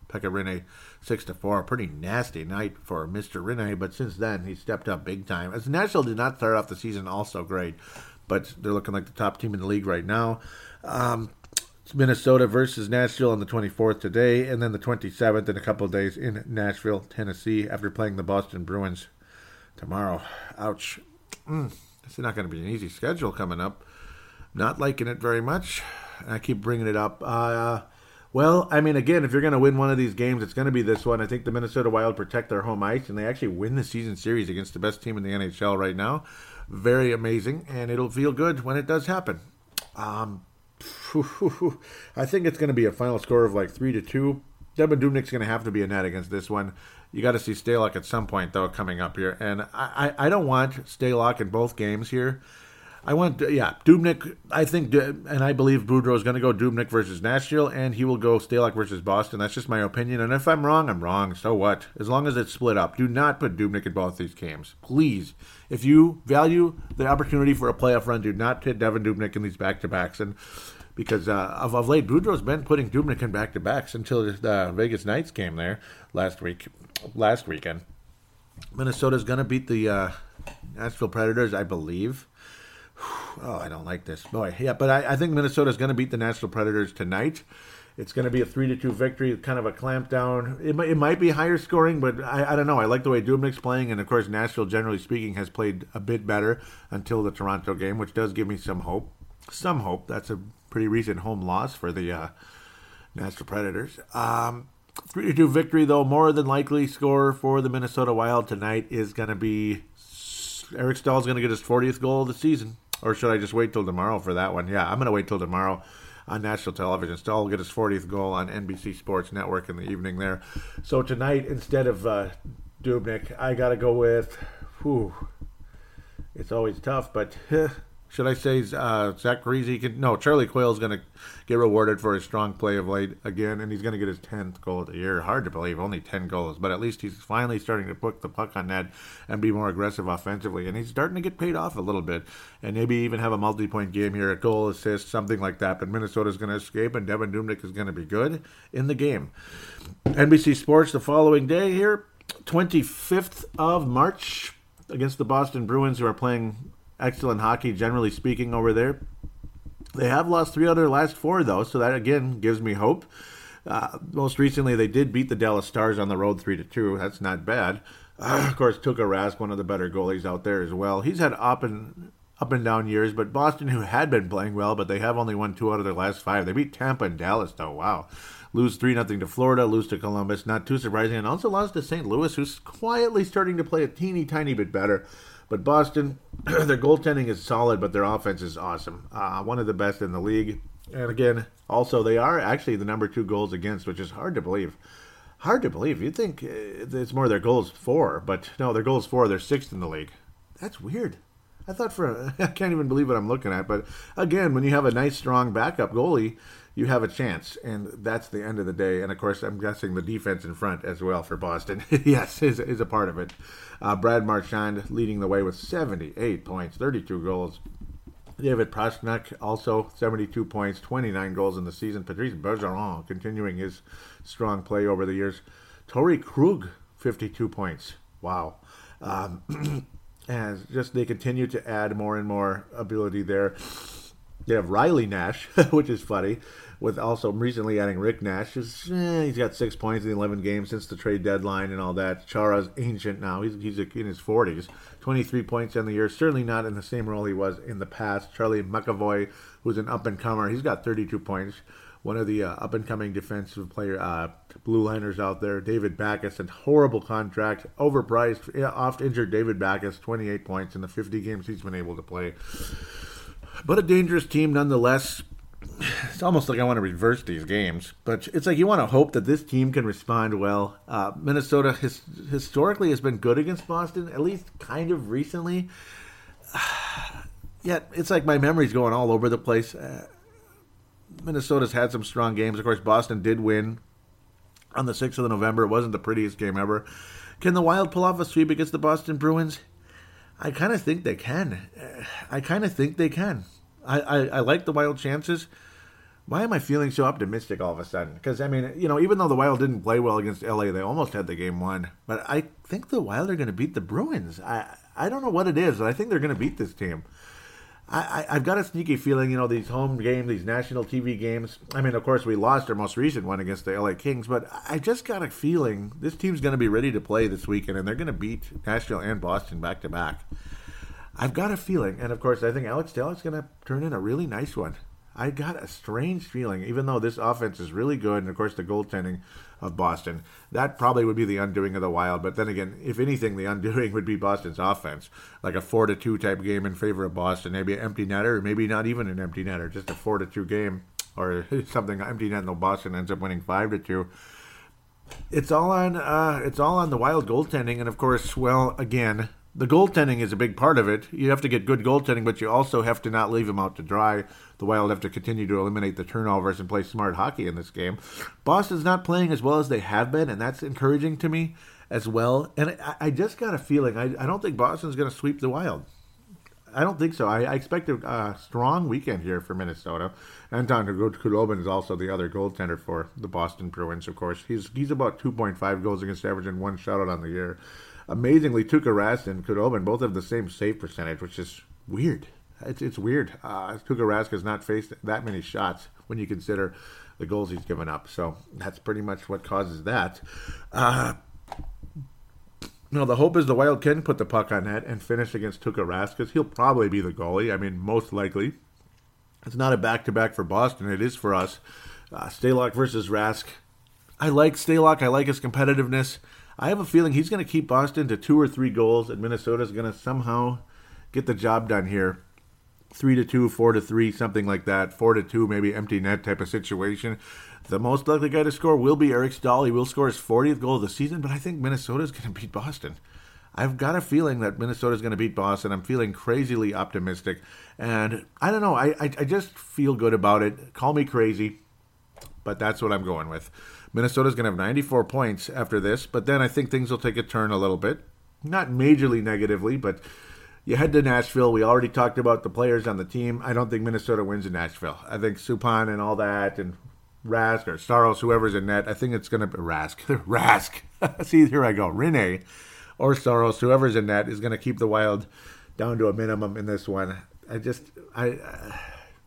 [SPEAKER 1] Pekka Rinne six to four. Pretty nasty night for Mister Rinne, but since then he stepped up big time. As Nashville did not start off the season also great, but they're looking like the top team in the league right now. Um, it's Minnesota versus Nashville on the 24th today, and then the 27th in a couple days in Nashville, Tennessee, after playing the Boston Bruins tomorrow. Ouch. Mm, this is not going to be an easy schedule coming up. Not liking it very much. I keep bringing it up. Uh, well, I mean, again, if you're going to win one of these games, it's going to be this one. I think the Minnesota Wild protect their home ice, and they actually win the season series against the best team in the NHL right now. Very amazing, and it'll feel good when it does happen. Um, I think it's going to be a final score of like three to two. Devan Dubnyk's going to have to be a net against this one. You got to see Stalock at some point, though, coming up here. And I, I, I don't want Stalock in both games here. I want, yeah, Dubnyk. I think, and I believe Boudreau is going to go Dubnyk versus Nashville, and he will go Stalock versus Boston. That's just my opinion. And if I'm wrong, I'm wrong. So what? As long as it's split up, do not put Dubnyk in both these games, please. If you value the opportunity for a playoff run, do not put Devan Dubnyk in these back to backs. And because uh, of, of late, Boudreau's been putting Dubnyk in back to backs until the Vegas Knights game there last week, last weekend. Minnesota's going to beat the uh, Nashville Predators, I believe. Oh, I don't like this. Boy, yeah, but I, I think Minnesota's going to beat the Nashville Predators tonight. It's going to be a three to two victory, kind of a clamp down. It might, it might be higher scoring, but I, I don't know. I like the way Dubnyk's playing, and of course, Nashville, generally speaking, has played a bit better until the Toronto game, which does give me some hope. Some hope. That's a pretty recent home loss for the uh, Nashville Predators. Um, three to two victory, though, more than likely score for the Minnesota Wild tonight is going to be Eric Staal's going to get his 40th goal of the season. Or should I just wait till tomorrow for that one? Yeah, I'm going to wait till tomorrow on national television. Staal will get his 40th goal on NBC Sports Network in the evening there. So tonight, instead of uh, Dubnyk, I got to go with, whew, it's always tough, but should I say uh, Zach Parise? Can, no, Charlie Coyle is going to get rewarded for his strong play of late again, and he's going to get his 10th goal of the year. Hard to believe, only 10 goals, but at least he's finally starting to put the puck on net and be more aggressive offensively, and he's starting to get paid off a little bit, and maybe even have a multi-point game here, a goal, assist, something like that. But Minnesota's going to escape, and Devan Dubnyk is going to be good in the game. NBC Sports the following day here, 25th of March, against the Boston Bruins, who are playing excellent hockey, generally speaking, over there. They have lost three out of their last four, though, so that again gives me hope. Uh, most recently, they did beat the Dallas Stars on the road three to two. That's not bad. Uh, of course, Tuukka Rask, one of the better goalies out there as well. He's had up and up and down years, but Boston, who had been playing well, but they have only won two out of their last five. They beat Tampa and Dallas, though. Wow, lose three nothing to Florida, lose to Columbus, not too surprising, and also lost to St. Louis, who's quietly starting to play a teeny tiny bit better. But Boston, their goaltending is solid, but their offense is awesome. Uh, one of the best in the league. And again, also, they are actually the number two goals against, which is hard to believe. Hard to believe. You'd think uh, it's more their goals for, but no, their goals for, they're sixth in the league. That's weird. I thought for, I can't even believe what I'm looking at. But again, when you have a nice, strong backup goalie, you have a chance, and that's the end of the day. And of course, I'm guessing the defense in front as well for Boston. yes, is, is a part of it. Uh, Brad Marchand leading the way with 78 points, 32 goals. David Pastrnak also 72 points, 29 goals in the season. Patrice Bergeron continuing his strong play over the years. Torey Krug 52 points. Wow. Um, just they continue to add more and more ability there. They have Riley Nash, which is funny with also recently adding Rick Nash. Is, eh, he's got six points in the 11 games since the trade deadline and all that. Chara's ancient now. He's, he's in his 40s. 23 points in the year. Certainly not in the same role he was in the past. Charlie McAvoy, who's an up-and-comer, he's got 32 points. One of the uh, up-and-coming defensive player uh, blue liners out there. David Backes, a horrible contract, overpriced, oft-injured David Backes, 28 points in the 50 games he's been able to play. But a dangerous team nonetheless it's almost like I want to reverse these games, but it's like you want to hope that this team can respond well. Uh, Minnesota his, historically has been good against Boston, at least kind of recently. Yet it's like my memory's going all over the place. Uh, Minnesota's had some strong games. Of course, Boston did win on the 6th of November. It wasn't the prettiest game ever. Can the Wild pull off a sweep against the Boston Bruins? I kind of think they can. Uh, I kind of think they can. I, I, I like the Wild chances. Why am I feeling so optimistic all of a sudden? Because, I mean, you know, even though the Wild didn't play well against LA, they almost had the game won. But I think the Wild are going to beat the Bruins. I, I don't know what it is, but I think they're going to beat this team. I, I, have got a sneaky feeling, you know, these home games, these national TV games. I mean, of course, we lost our most recent one against the LA Kings, but I just got a feeling this team's going to be ready to play this weekend, and they're going to beat Nashville and Boston back to back. I've got a feeling, and of course, I think Alex Stalock's going to turn in a really nice one. I got a strange feeling, even though this offense is really good, and of course the goaltending of Boston, that probably would be the undoing of the Wild. But then again, if anything, the undoing would be Boston's offense, like a four to two type game in favor of Boston, maybe an empty netter, or maybe not even an empty netter, just a four to two game, or something empty net, and Boston ends up winning five to two. it's all on uh, it's all on the wild goaltending, and of course, well, again, the goaltending is a big part of it. You have to get good goaltending, but you also have to not leave them out to dry. The Wild have to continue to eliminate the turnovers and play smart hockey in this game. Boston's not playing as well as they have been, and that's encouraging to me as well. And I, I just got a feeling I, I don't think Boston's going to sweep the Wild. I don't think so. I, I expect a strong weekend here for Minnesota. Anton Khudobin is also the other goaltender for the Boston Bruins, of course. He's he's about 2.5 goals against average and one shutout on the year. Amazingly, Tuukka Rask and Khudobin both have the same save percentage, which is weird. It's, it's weird. Uh, Tuukka Rask has not faced that many shots when you consider the goals he's given up. So that's pretty much what causes that. Uh, no, the hope is the Wild can put the puck on net and finish against Tuukka Rask because he'll probably be the goalie. I mean, most likely. It's not a back to back for Boston. It is for us. Uh, versus Rask. I like Stalock. I like his competitiveness. I have a feeling he's going to keep Boston to two or three goals, and Minnesota's going to somehow get the job done here. Three to two, four to three, something like that. Four to two, maybe empty net type of situation. The most likely guy to score will be Eric Staal. He will score his 40th goal of the season, but I think Minnesota's going to beat Boston. I've got a feeling that Minnesota's going to beat Boston. I'm feeling crazily optimistic. And I don't know, I, I, I just feel good about it. Call me crazy, but that's what I'm going with. Minnesota's going to have 94 points after this, but then I think things will take a turn a little bit. Not majorly negatively, but you head to Nashville. We already talked about the players on the team. I don't think Minnesota wins in Nashville. I think Subban and all that and Rask or Saros, whoever's in net. I think it's going to be Rask. Rask. See, here I go. Rinne or Saros, whoever's in net, is going to keep the Wild down to a minimum in this one. I just, I,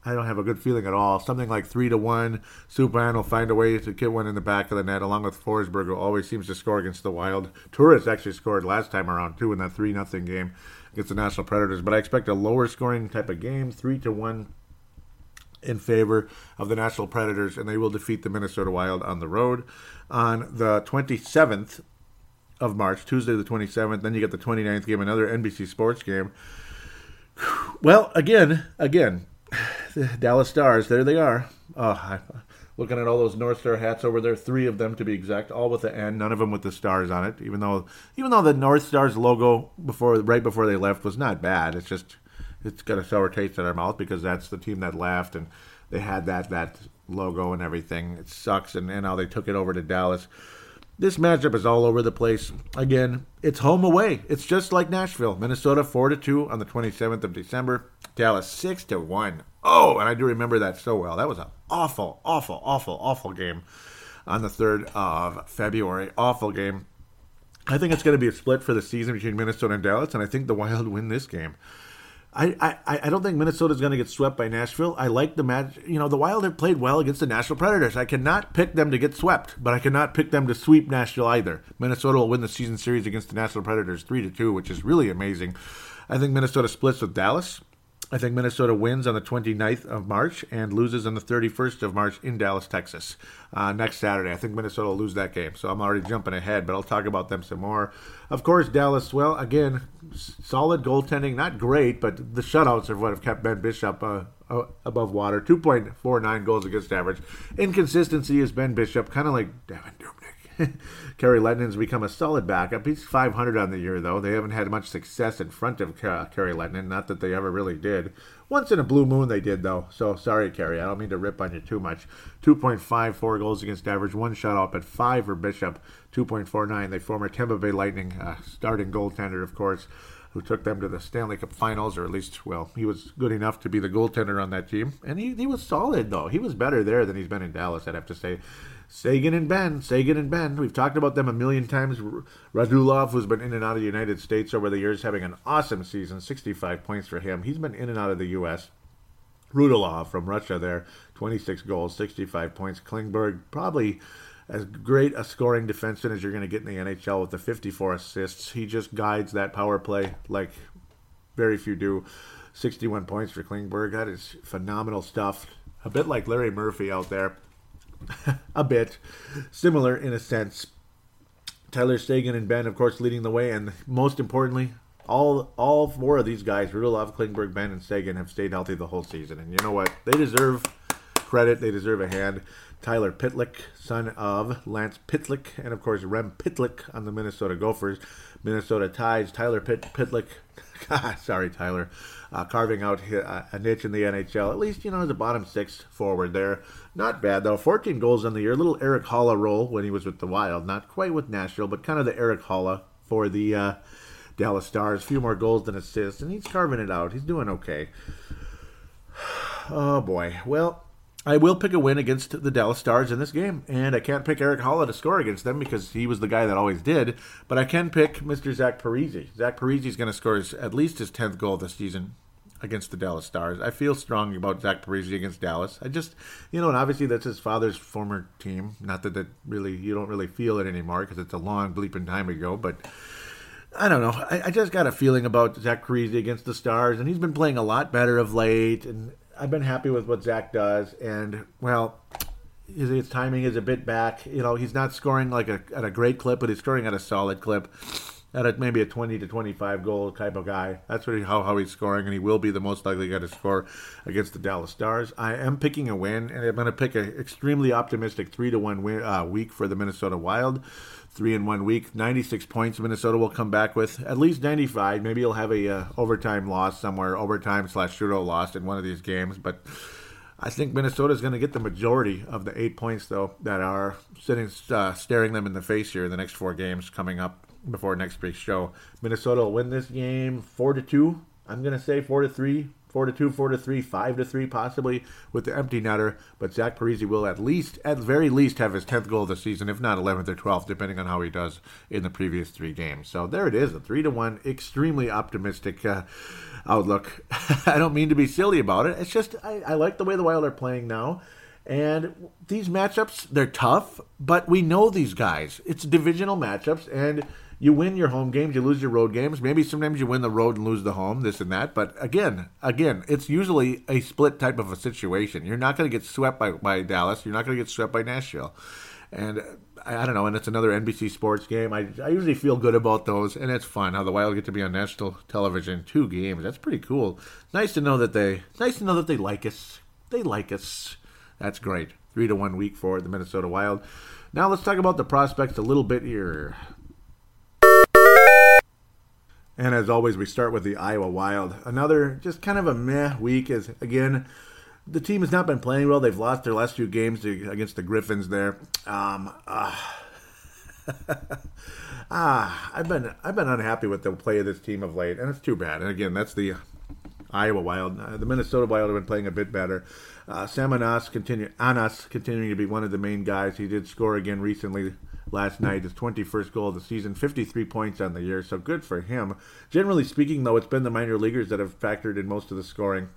[SPEAKER 1] I don't have a good feeling at all. Something like three to one. Subban will find a way to get one in the back of the net, along with Forsberg, who always seems to score against the Wild. Turris actually scored last time around too in that three nothing game against the Nashville Predators. But I expect a lower scoring type of game, three to one in favor of the Nashville Predators, and they will defeat the Minnesota Wild on the road on the 27th of March, Tuesday the 27th. Then you get the 29th game, another NBC Sports game. Well, again, again, Dallas Stars, there they are. Oh, looking at all those North Star hats over there, three of them to be exact, all with the N, none of them with the stars on it. Even though, even though the North Stars logo before, right before they left, was not bad. It's just it's got a sour taste in our mouth because that's the team that left and they had that that logo and everything. It sucks, and, and how they took it over to Dallas. This matchup is all over the place. Again, it's home away. It's just like Nashville. Minnesota four to two on the twenty seventh of December. Dallas six to one. Oh, and I do remember that so well. That was an awful, awful, awful, awful game on the third of February. Awful game. I think it's going to be a split for the season between Minnesota and Dallas, and I think the Wild win this game. I, I, I don't think Minnesota's going to get swept by Nashville. I like the match. You know, the Wild have played well against the Nashville Predators. I cannot pick them to get swept, but I cannot pick them to sweep Nashville either. Minnesota will win the season series against the Nashville Predators 3 to 2, which is really amazing. I think Minnesota splits with Dallas. I think Minnesota wins on the 29th of March and loses on the 31st of March in Dallas, Texas, uh, next Saturday. I think Minnesota will lose that game, so I'm already jumping ahead, but I'll talk about them some more. Of course, Dallas, well, again, solid goaltending, not great, but the shutouts are what have kept Ben Bishop uh, uh, above water. 2.49 goals against average. Inconsistency is Ben Bishop, kind of like Devan Dubnyk. Kari Lehtonen's become a solid backup. He's 500 on the year, though. They haven't had much success in front of Kari Lehtonen. Not that they ever really did. Once in a blue moon, they did, though. So sorry, Kari. I don't mean to rip on you too much. 2.54 goals against average, one shutout, but five for Bishop. 2.49. They former Tampa Bay Lightning uh, starting goaltender, of course who took them to the Stanley Cup Finals, or at least, well, he was good enough to be the goaltender on that team. And he, he was solid, though. He was better there than he's been in Dallas, I'd have to say. Seguin and Benn, Sagan and Benn. We've talked about them a million times. Radulov, who's been in and out of the United States over the years, having an awesome season, 65 points for him. He's been in and out of the U.S. Radulov from Russia there, 26 goals, 65 points. Klingberg, probably as great a scoring defenseman as you're going to get in the NHL with the 54 assists. He just guides that power play like very few do. 61 points for Klingberg. That is phenomenal stuff. A bit like Larry Murphy out there. a bit similar in a sense. Tyler Seguin and Benn, of course, leading the way, and most importantly, all all four of these guys, Radulov, Klingberg, Benn, and Seguin, have stayed healthy the whole season. And you know what? They deserve credit. They deserve a hand. Tyler Pitlick, son of Lance Pitlick, and of course Rem Pitlick on the Minnesota Gophers. Minnesota Tides, Tyler Pit- Pitlick, sorry Tyler, uh, carving out a niche in the NHL. At least you know as a bottom six forward there. Not bad though. 14 goals on the year. Little Erik Haula role when he was with the Wild. Not quite with Nashville, but kind of the Erik Haula for the uh, Dallas Stars. A few more goals than assists, and he's carving it out. He's doing okay. Oh boy. Well, I will pick a win against the Dallas Stars in this game, and I can't pick Erik Haula to score against them because he was the guy that always did. But I can pick Mr. Zach Parise. Zach Parise is going to score his, at least his tenth goal this season against the Dallas Stars. I feel strong about Zach Parise against Dallas. I just, you know, and obviously that's his father's former team. Not that that really you don't really feel it anymore because it's a long bleeping time ago, but. I don't know. I, I, just got a feeling about Zach Parise against the Stars, and he's been playing a lot better of late. And I've been happy with what Zach does, and well, his, his, timing is a bit back. You know, he's not scoring like a, at a great clip, but he's scoring at a solid clip. At a, maybe a 20 to 25 goal type of guy. That's really how, how he's scoring, and he will be the most likely guy to score against the Dallas Stars. I am picking a win, and I'm going to pick an extremely optimistic 3 to 1 win, uh, week for the Minnesota Wild three in one week. 96 points Minnesota will come back with. At least 95. Maybe you'll have a uh, overtime loss somewhere, overtime slash shootout loss in one of these games. But I think Minnesota is going to get the majority of the eight points, though, that are sitting uh, staring them in the face here in the next four games coming up before next week's show. Minnesota will win this game four to two. I'm going to say four to three four to two, four to three, five to three, possibly with the empty netter. But Zach Parise will at least, at very least, have his tenth goal of the season, if not eleventh or twelfth, depending on how he does in the previous three games. So there it is, a three to one, extremely optimistic uh, outlook. I don't mean to be silly about it. It's just I, I like the way the Wild are playing now. And these matchups, they're tough, but we know these guys. It's divisional matchups, and you win your home games, you lose your road games. Maybe sometimes you win the road and lose the home, this and that. But again, again, it's usually a split type of a situation. You're not going to get swept by, by Dallas. You're not going to get swept by Nashville. And I, I, don't know. And it's another NBC Sports game. I, I usually feel good about those, and it's fun how the Wild get to be on national television two games. That's pretty cool. Nice to know that they nice to know that they like us. They like us. That's great. Three to one week for the Minnesota Wild. Now let's talk about the prospects a little bit here. And as always, we start with the Iowa Wild. Another just kind of a meh week as, again, the team has not been playing well. They've lost their last few games to, against the Griffins there. Um, uh, ah, I've been I've been unhappy with the play of this team of late, and it's too bad. And again, that's the Iowa Wild. Uh, the Minnesota Wild have been playing a bit better. Uh, Sam Anas, continue, Anas continuing to be one of the main guys. He did score again recently last night, his 21st goal of the season, 53 points on the year, so good for him. Generally speaking, though, it's been the minor leaguers that have factored in most of the scoring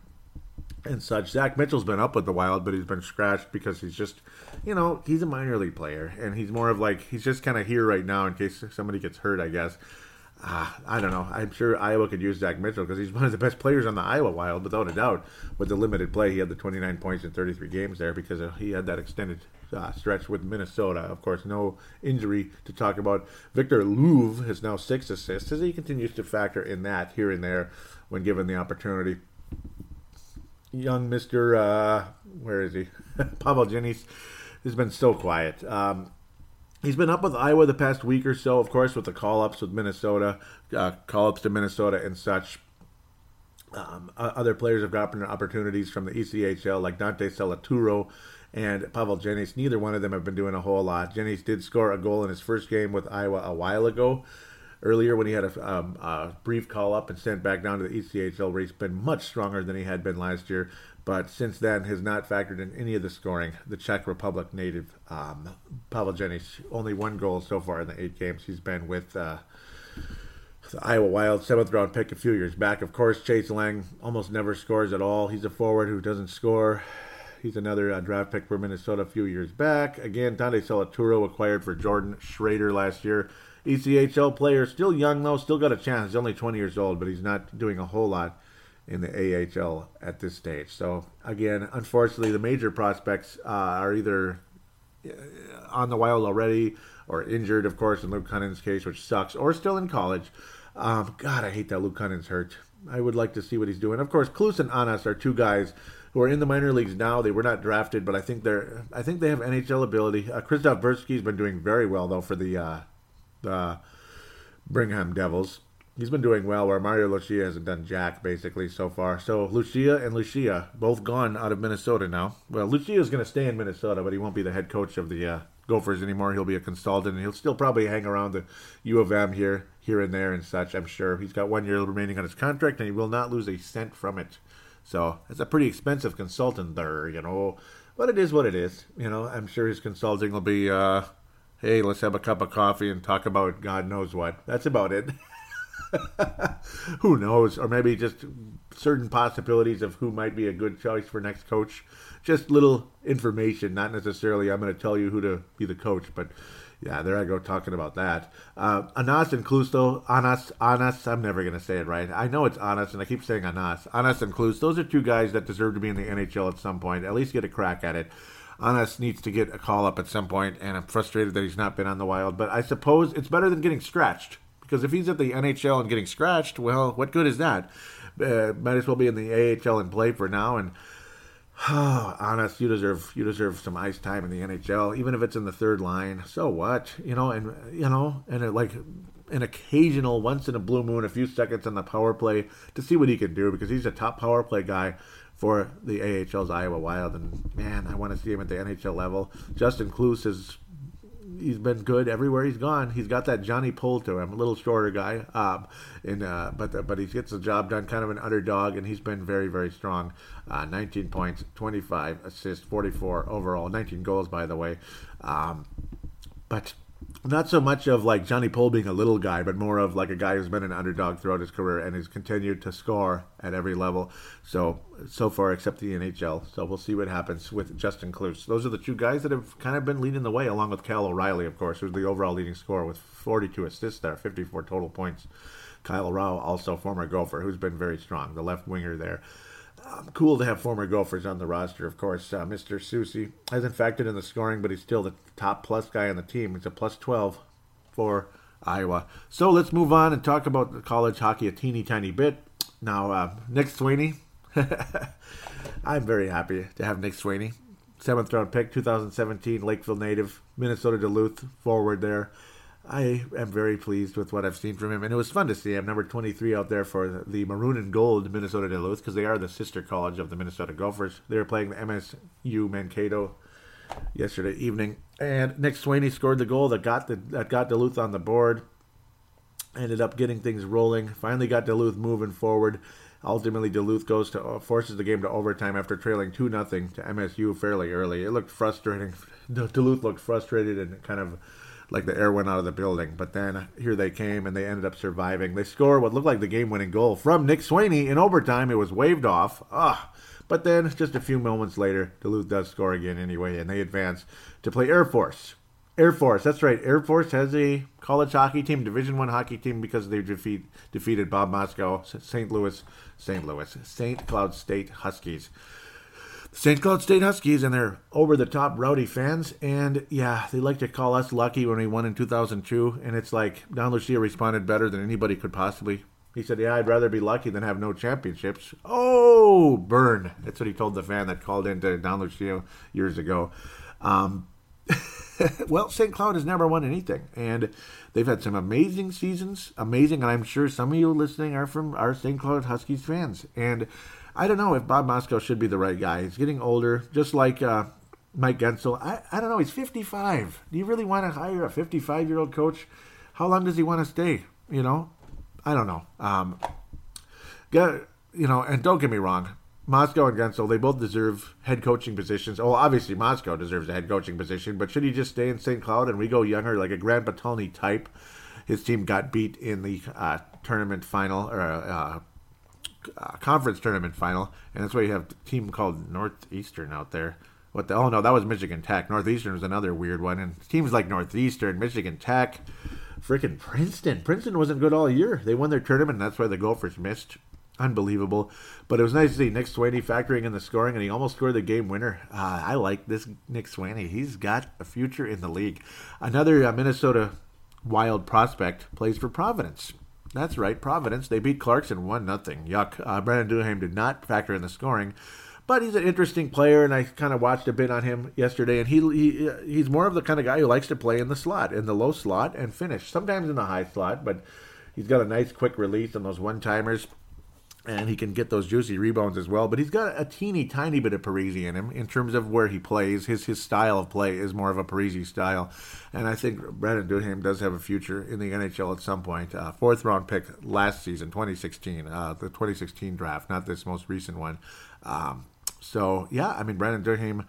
[SPEAKER 1] and such. Zach Mitchell's been up with the Wild, but he's been scratched because he's just, you know, he's a minor league player, and he's more of like he's just kind of here right now in case somebody gets hurt, I guess. Uh, I don't know. I'm sure Iowa could use Zach Mitchell because he's one of the best players on the Iowa Wild, without a doubt. With the limited play, he had the 29 points in 33 games there because he had that extended uh, stretch with Minnesota. Of course, no injury to talk about. Victor Louvre has now six assists as he continues to factor in that here and there when given the opportunity. Young Mister, uh, where is he? Pavel Jenyš has been so quiet. Um, He's been up with Iowa the past week or so, of course, with the call ups with Minnesota, uh, call ups to Minnesota and such. Um, other players have gotten opportunities from the ECHL, like Dante Salituro and Pavel Jenyš. Neither one of them have been doing a whole lot. Jenyš did score a goal in his first game with Iowa a while ago. Earlier, when he had a, um, a brief call up and sent back down to the ECHL, where he's been much stronger than he had been last year but since then has not factored in any of the scoring. The Czech Republic native um, Pavel Jenyš, only one goal so far in the eight games he's been with uh, the Iowa Wild, seventh round pick a few years back. Of course, Chase Lang almost never scores at all. He's a forward who doesn't score. He's another uh, draft pick for Minnesota a few years back. Again, Dante Salituro acquired for Jordan Schroeder last year. ECHL player, still young though, still got a chance. He's only 20 years old, but he's not doing a whole lot in the AHL at this stage. So again, unfortunately, the major prospects uh, are either uh, on the Wild already or injured, of course, in Luke Kunin's case, which sucks, or still in college. Um, God, I hate that Luke Kunin's hurt. I would like to see what he's doing. Of course, Kloos and Anas are two guys who are in the minor leagues now. They were not drafted, but I think they're I think they have NHL ability. Uh, Krzysztof Bursky's been doing very well though for the uh, the Brigham Devils. He's been doing well, where Mario Lucia hasn't done jack basically so far. So Lucia and Lucia both gone out of Minnesota now. Well, Lucia is going to stay in Minnesota, but he won't be the head coach of the uh, Gophers anymore. He'll be a consultant, and he'll still probably hang around the U of M here, here and there, and such. I'm sure he's got one year remaining on his contract, and he will not lose a cent from it. So it's a pretty expensive consultant there, you know. But it is what it is, you know. I'm sure his consulting will be, uh, hey, let's have a cup of coffee and talk about God knows what. That's about it. who knows? Or maybe just certain possibilities of who might be a good choice for next coach. Just little information, not necessarily I'm going to tell you who to be the coach, but yeah, there I go talking about that. Uh, Anas and Klusto, Anas, Anas, I'm never going to say it right. I know it's Anas, and I keep saying Anas. Anas and Klus, those are two guys that deserve to be in the NHL at some point, at least get a crack at it. Anas needs to get a call up at some point, and I'm frustrated that he's not been on the Wild, but I suppose it's better than getting scratched. Because if he's at the NHL and getting scratched, well, what good is that? Uh, might as well be in the AHL and play for now, and Oh, honest, you deserve you deserve some ice time in the NHL, even if it's in the third line. So what, you know, and you know, and it, like an occasional, once in a blue moon, a few seconds on the power play to see what he can do because he's a top power play guy for the AHL's Iowa Wild, and man, I want to see him at the NHL level. Justin Kloos is he's been good everywhere he's gone. He's got that Johnny pull to him, a little shorter guy, um, and uh, but but he gets the job done, kind of an underdog, and he's been very very strong. Uh, 19 points, 25 assists, 44 overall, 19 goals by the way. Um, but not so much of like Johnny Poll being a little guy, but more of like a guy who's been an underdog throughout his career and has continued to score at every level. So so far, except the NHL. So we'll see what happens with Justin Kloos. Those are the two guys that have kind of been leading the way, along with Cal O'Reilly, of course, who's the overall leading scorer with 42 assists there, 54 total points. Kyle Rau, also former Gopher, who's been very strong, the left winger there. Um, cool to have former Gophers on the roster, of course. Uh, Mr. Soucy hasn't factored in the scoring, but he's still the top plus guy on the team. He's a plus 12 for Iowa. So let's move on and talk about the college hockey a teeny tiny bit. Now, uh, Nick Swaney. I'm very happy to have Nick Swaney. Seventh round pick, 2017, Lakeville native, Minnesota Duluth forward there. I am very pleased with what I've seen from him, and it was fun to see him, number 23 out there for the Maroon and Gold Minnesota Duluth, because they are the sister college of the Minnesota Gophers. They were playing the MSU Mankato yesterday evening, and Nick Swaney scored the goal that got the that got Duluth on the board. Ended up getting things rolling. Finally got Duluth moving forward. Ultimately, Duluth goes to uh, forces the game to overtime after trailing two nothing to MSU fairly early. It looked frustrating. Duluth looked frustrated and kind of like the air went out of the building. But then here they came and they ended up surviving. They score what looked like the game winning goal from Nick Swaney in overtime. It was waved off. Ah. But then, just a few moments later, Duluth does score again anyway, and they advance to play Air Force. Air Force, that's right. Air Force has a college hockey team, Division One hockey team, because they defeat defeated Bob Motzko, St. Louis, St. Louis, St. Cloud State Huskies. St. Cloud State Huskies and their over the top rowdy fans. And yeah, they like to call us lucky when we won in 2002. And it's like Don Lucia responded better than anybody could possibly. He said, Yeah, I'd rather be lucky than have no championships. Oh, burn. That's what he told the fan that called into Don Lucia years ago. Um, well, St. Cloud has never won anything, and they've had some amazing seasons. Amazing, and I'm sure some of you listening are from our St. Cloud Huskies fans. And I don't know if Bob Motzko should be the right guy. He's getting older, just like uh, Mike Guentzel. I, I don't know. He's 55. Do you really want to hire a 55 year old coach? How long does he want to stay? You know, I don't know. Um, get, you know, and don't get me wrong. Motzko and Guentzel, they both deserve head coaching positions. Oh, obviously Motzko deserves a head coaching position, but should he just stay in St. Cloud and we go younger, like a Grant Potulny type? His team got beat in the uh, tournament final or uh, uh, conference tournament final, and that's why you have a team called Northeastern out there. What the? Oh no, that was Michigan Tech. Northeastern was another weird one, and teams like Northeastern, Michigan Tech, freaking Princeton. Princeton wasn't good all year. They won their tournament, and that's why the Gophers missed. Unbelievable. But it was nice to see Nick Swaney factoring in the scoring, and he almost scored the game winner. Uh, I like this Nick Swaney. He's got a future in the league. Another uh, Minnesota Wild prospect plays for Providence. That's right, Providence. They beat Clarkson 1 nothing. Yuck. Uh, Brandon Duhaime did not factor in the scoring. But he's an interesting player, and I kind of watched a bit on him yesterday. And he, he he's more of the kind of guy who likes to play in the slot, in the low slot, and finish. Sometimes in the high slot, but he's got a nice quick release on those one timers and he can get those juicy rebounds as well. But he's got a teeny tiny bit of Parise in him in terms of where he plays. His his style of play is more of a Parise style, and I think Brandon Duhaime does have a future in the NHL at some point. Uh, fourth round pick last season, 2016, uh, the 2016 draft, not this most recent one. Um, so yeah, I mean Brandon Duhaime,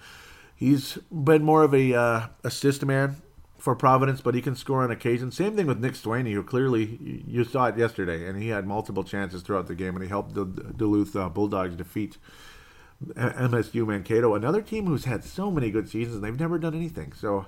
[SPEAKER 1] he's been more of a uh, assist man for Providence, but he can score on occasion. Same thing with Nick Swaney, who clearly you saw it yesterday, and he had multiple chances throughout the game, and he helped the Duluth uh, Bulldogs defeat MSU Mankato, another team who's had so many good seasons, and they've never done anything. So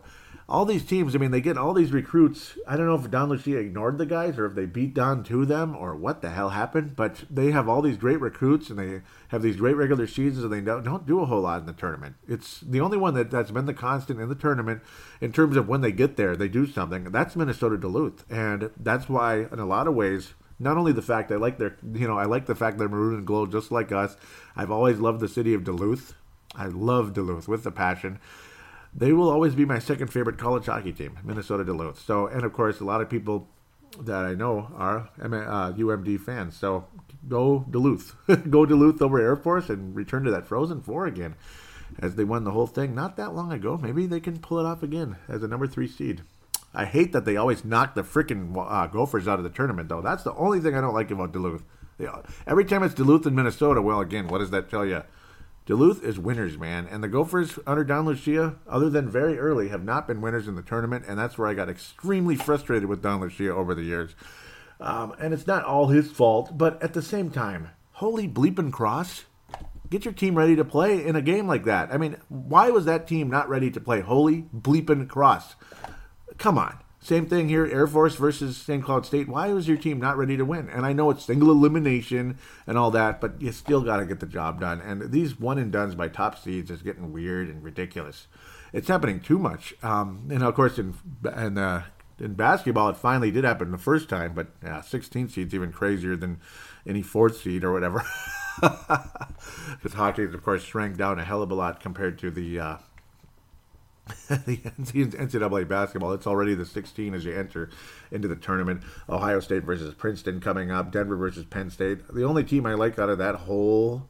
[SPEAKER 1] all these teams, I mean, they get all these recruits. I don't know if Don Lucia ignored the guys or if they beat Don to them or what the hell happened, but they have all these great recruits and they have these great regular seasons and they don't, don't do a whole lot in the tournament. It's the only one that, that's been the constant in the tournament in terms of when they get there, they do something. That's Minnesota Duluth. And that's why, in a lot of ways, not only the fact I like their, you know, I like the fact they're maroon and glow just like us. I've always loved the city of Duluth. I love Duluth with a passion they will always be my second favorite college hockey team, Minnesota Duluth. So, and of course, a lot of people that I know are uh, UMD fans. So, go Duluth, go Duluth over Air Force, and return to that Frozen Four again, as they won the whole thing not that long ago. Maybe they can pull it off again as a number three seed. I hate that they always knock the freaking uh, Gophers out of the tournament, though. That's the only thing I don't like about Duluth. They, every time it's Duluth and Minnesota, well, again, what does that tell you? Duluth is winners, man. And the Gophers under Don Lucia, other than very early, have not been winners in the tournament. And that's where I got extremely frustrated with Don Lucia over the years. Um, and it's not all his fault, but at the same time, holy bleeping cross. Get your team ready to play in a game like that. I mean, why was that team not ready to play? Holy bleeping cross. Come on. Same thing here, Air Force versus St. Cloud State. Why was your team not ready to win? And I know it's single elimination and all that, but you still got to get the job done. And these one and dones by top seeds is getting weird and ridiculous. It's happening too much. Um, and of course, in in, uh, in basketball, it finally did happen the first time, but yeah, 16 seeds even crazier than any fourth seed or whatever. Because hockey, of course, shrank down a hell of a lot compared to the uh, the NCAA basketball. It's already the 16 as you enter into the tournament. Ohio State versus Princeton coming up. Denver versus Penn State. The only team I like out of that whole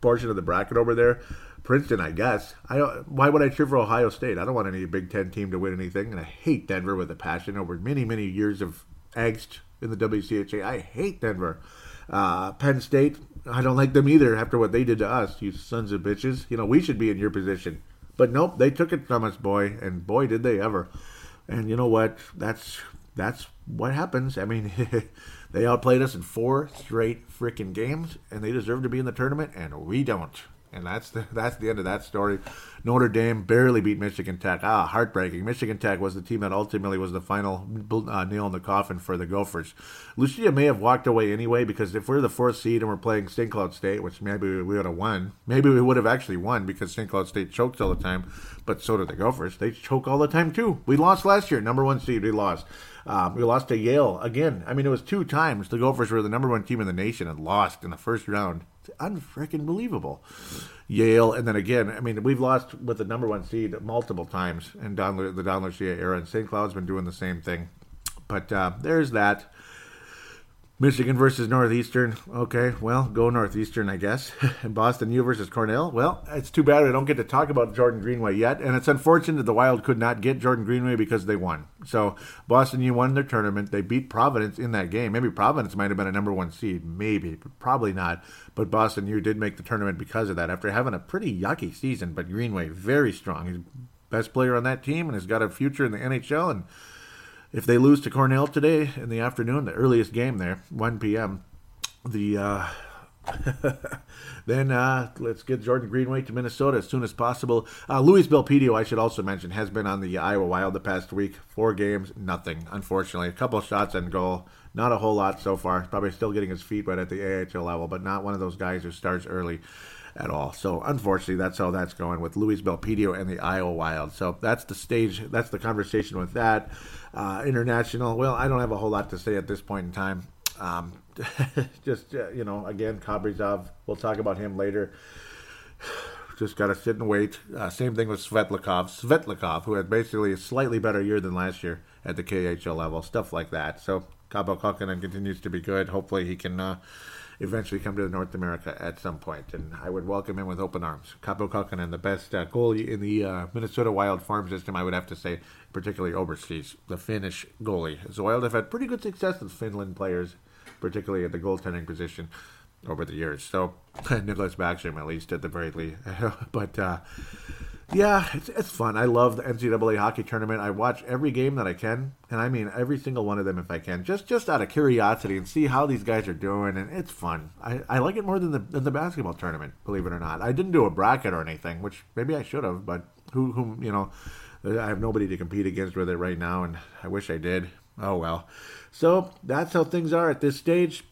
[SPEAKER 1] portion of the bracket over there, Princeton, I guess. I don't, why would I cheer for Ohio State? I don't want any Big Ten team to win anything, and I hate Denver with a passion. Over many many years of angst in the WCHA, I hate Denver. Uh, Penn State, I don't like them either after what they did to us, you sons of bitches. You know, we should be in your position. But nope, they took it from us, boy, and boy did they ever. And you know what? That's that's what happens. I mean, they outplayed us in four straight freaking games, and they deserve to be in the tournament, and we don't. And that's the that's the end of that story. Notre Dame barely beat Michigan Tech. Ah, heartbreaking. Michigan Tech was the team that ultimately was the final uh, nail in the coffin for the Gophers. Lucia may have walked away anyway because if we're the fourth seed and we're playing St. Cloud State, which maybe we would have won, maybe we would have actually won because St. Cloud State chokes all the time, but so do the Gophers. They choke all the time too. We lost last year, number one seed. We lost. Um, we lost to Yale again. I mean, it was two times the Gophers were the number one team in the nation and lost in the first round unfreaking believable. Yale, and then again, I mean, we've lost with the number one seed multiple times in Don, the Don Lucia era, and St. Cloud's been doing the same thing. But uh, there's that. Michigan versus Northeastern. Okay, well, go Northeastern, I guess. and Boston U versus Cornell. Well, it's too bad I don't get to talk about Jordan Greenway yet, and it's unfortunate that the Wild could not get Jordan Greenway because they won. So Boston U won their tournament. They beat Providence in that game. Maybe Providence might have been a number one seed, maybe, but probably not. But Boston U did make the tournament because of that after having a pretty yucky season. But Greenway very strong. He's best player on that team and has got a future in the NHL and if they lose to Cornell today in the afternoon, the earliest game there, 1 p.m., the uh, then uh, let's get Jordan Greenway to Minnesota as soon as possible. Uh, Luis Belpedio, I should also mention, has been on the Iowa Wild the past week. Four games, nothing, unfortunately. A couple shots and goal. Not a whole lot so far. Probably still getting his feet wet at the AHL level, but not one of those guys who starts early at all. So unfortunately, that's how that's going with Luis Belpedio and the Iowa Wild. So that's the stage. That's the conversation with that. Uh, international. Well, I don't have a whole lot to say at this point in time. Um, just uh, you know, again, Kaprizov. We'll talk about him later. Just got to sit and wait. Uh, same thing with Svechnikov. Svechnikov, who had basically a slightly better year than last year at the KHL level, stuff like that. So Kähkönen continues to be good. Hopefully, he can uh, eventually come to North America at some point, and I would welcome him with open arms. Kaapo Kähkönen, the best uh, goalie in the uh, Minnesota Wild farm system, I would have to say, particularly overseas, the Finnish goalie. The Wild have had pretty good success with Finland players particularly at the goaltending position over the years. So Niklas Backstrom, at least at the very least. but uh, yeah, it's, it's fun. I love the NCAA hockey tournament. I watch every game that I can, and I mean every single one of them if I can, just just out of curiosity and see how these guys are doing. And it's fun. I, I like it more than the than the basketball tournament, believe it or not. I didn't do a bracket or anything, which maybe I should have, but who who you know. I have nobody to compete against with it right now, and I wish I did. Oh well. So that's how things are at this stage.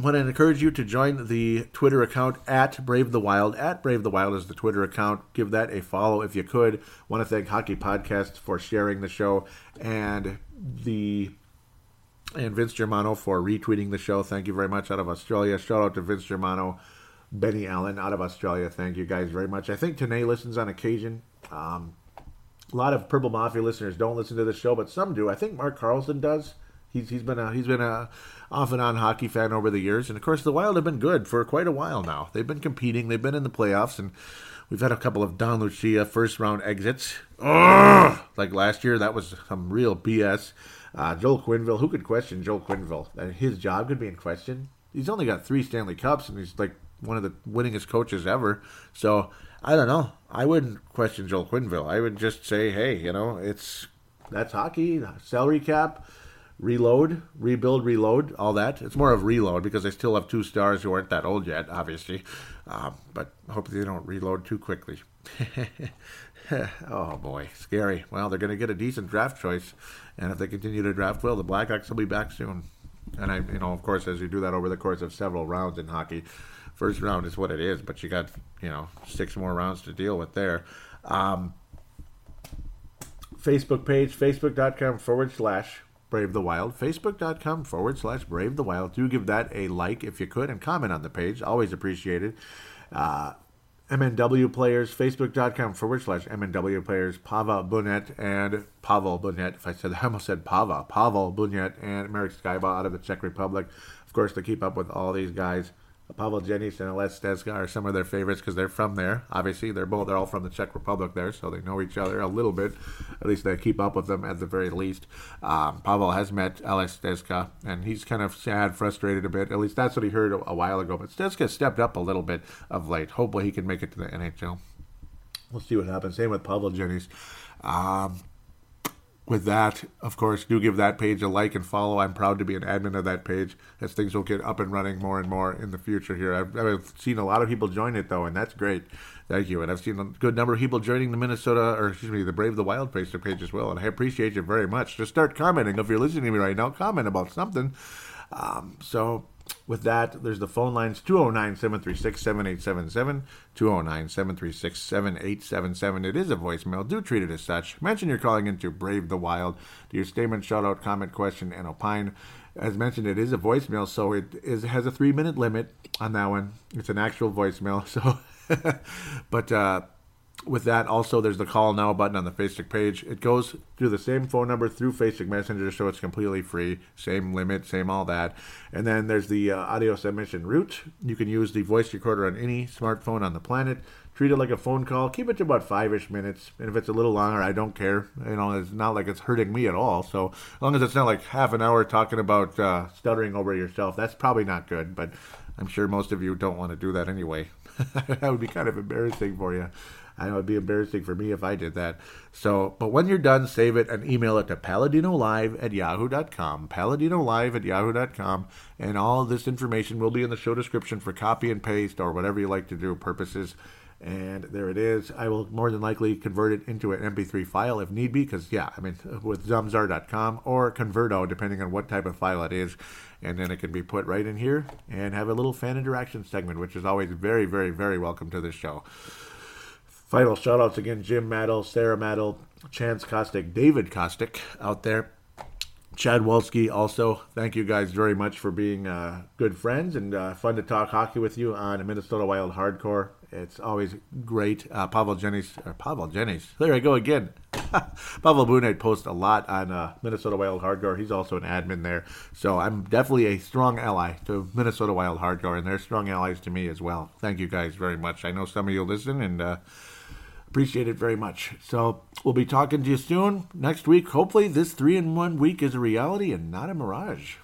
[SPEAKER 1] Want to encourage you to join the Twitter account at Brave the Wild. At Brave the Wild is the Twitter account. Give that a follow if you could. Want to thank Hockey Podcast for sharing the show and the and Vince Germano for retweeting the show. Thank you very much out of Australia. Shout out to Vince Germano, Benny Allen out of Australia. Thank you guys very much. I think Tanae listens on occasion. Um, a lot of Purple Mafia listeners don't listen to the show, but some do. I think Mark Carlson does. He's he's been a he's been a off and on hockey fan over the years, and of course the Wild have been good for quite a while now. They've been competing, they've been in the playoffs, and we've had a couple of Don Lucia first round exits. Ugh! Like last year, that was some real BS. Uh, Joel Quenneville, who could question Joel Quenneville? That his job could be in question. He's only got three Stanley Cups, and he's like one of the winningest coaches ever. So I don't know. I wouldn't question Joel Quenneville. I would just say, hey, you know, it's that's hockey, salary cap reload, rebuild, reload, all that. It's more of reload because they still have two stars who aren't that old yet, obviously. Um, but hopefully they don't reload too quickly. oh boy, scary. Well, they're going to get a decent draft choice, and if they continue to draft well, the Blackhawks will be back soon. And I, you know, of course, as you do that over the course of several rounds in hockey, first round is what it is, but you got you know six more rounds to deal with there. Um, Facebook page, facebook.com forward slash Brave the Wild, facebook.com forward slash Brave the Wild. Do give that a like if you could and comment on the page. Always appreciated. Uh, MNW players, facebook.com forward slash MNW players, Pava Bunet and Pavel Bunet. If I said I almost said Pava, Pavel Bunet and Marek Skyba out of the Czech Republic. Of course, to keep up with all these guys. Pavel Jenyš and Ales Stezka are some of their favorites because they're from there. Obviously, they're both they're all from the Czech Republic there, so they know each other a little bit. At least they keep up with them at the very least. Um, Pavel has met Ales Stezka, and he's kind of sad, frustrated a bit. At least that's what he heard a, a while ago. But Stezka stepped up a little bit of late. Hopefully, he can make it to the NHL. We'll see what happens. Same with Pavel Jenyš. Um, with that, of course, do give that page a like and follow. I'm proud to be an admin of that page as things will get up and running more and more in the future here. I've, I've seen a lot of people join it, though, and that's great. Thank you. And I've seen a good number of people joining the Minnesota, or excuse me, the Brave the Wild Facebook page as well. And I appreciate you very much. Just start commenting. If you're listening to me right now, comment about something. Um, so with that, there's the phone lines 209 736 7877. 209 736 7877. It is a voicemail. Do treat it as such. Mention you're calling into Brave the Wild. Do your statement, shout out, comment, question, and opine. As mentioned, it is a voicemail, so it is has a three minute limit on that one. It's an actual voicemail, so. but uh, with that, also there's the call now button on the Facebook page. It goes through the same phone number through Facebook Messenger, so it's completely free. Same limit, same all that. And then there's the uh, audio submission route. You can use the voice recorder on any smartphone on the planet. Treat it like a phone call. Keep it to about five-ish minutes. And if it's a little longer, I don't care. You know, it's not like it's hurting me at all. So as long as it's not like half an hour talking about uh, stuttering over yourself, that's probably not good. But I'm sure most of you don't want to do that anyway. that would be kind of embarrassing for you. I know it'd be embarrassing for me if I did that. So, but when you're done, save it and email it to paladinolive at yahoo.com. Paladinolive at yahoo.com. And all this information will be in the show description for copy and paste or whatever you like to do purposes. And there it is. I will more than likely convert it into an MP3 file if need be, because, yeah, I mean, with Zamzar.com or Converto, depending on what type of file it is. And then it can be put right in here and have a little fan interaction segment, which is always very, very, very welcome to this show. Final shout outs again Jim Maddle, Sarah Maddle, Chance Kostick, David Kostick out there. Chad Wolski, also, thank you guys very much for being uh, good friends and uh, fun to talk hockey with you on Minnesota Wild Hardcore. It's always great. Uh, Pavel Jennings, or Pavel Jennings, there I go again. Pavel Bunate posts a lot on uh, Minnesota Wild Hardcore. He's also an admin there. So I'm definitely a strong ally to Minnesota Wild Hardcore, and they're strong allies to me as well. Thank you guys very much. I know some of you listen, and uh, Appreciate it very much. So we'll be talking to you soon next week. Hopefully, this three in one week is a reality and not a mirage.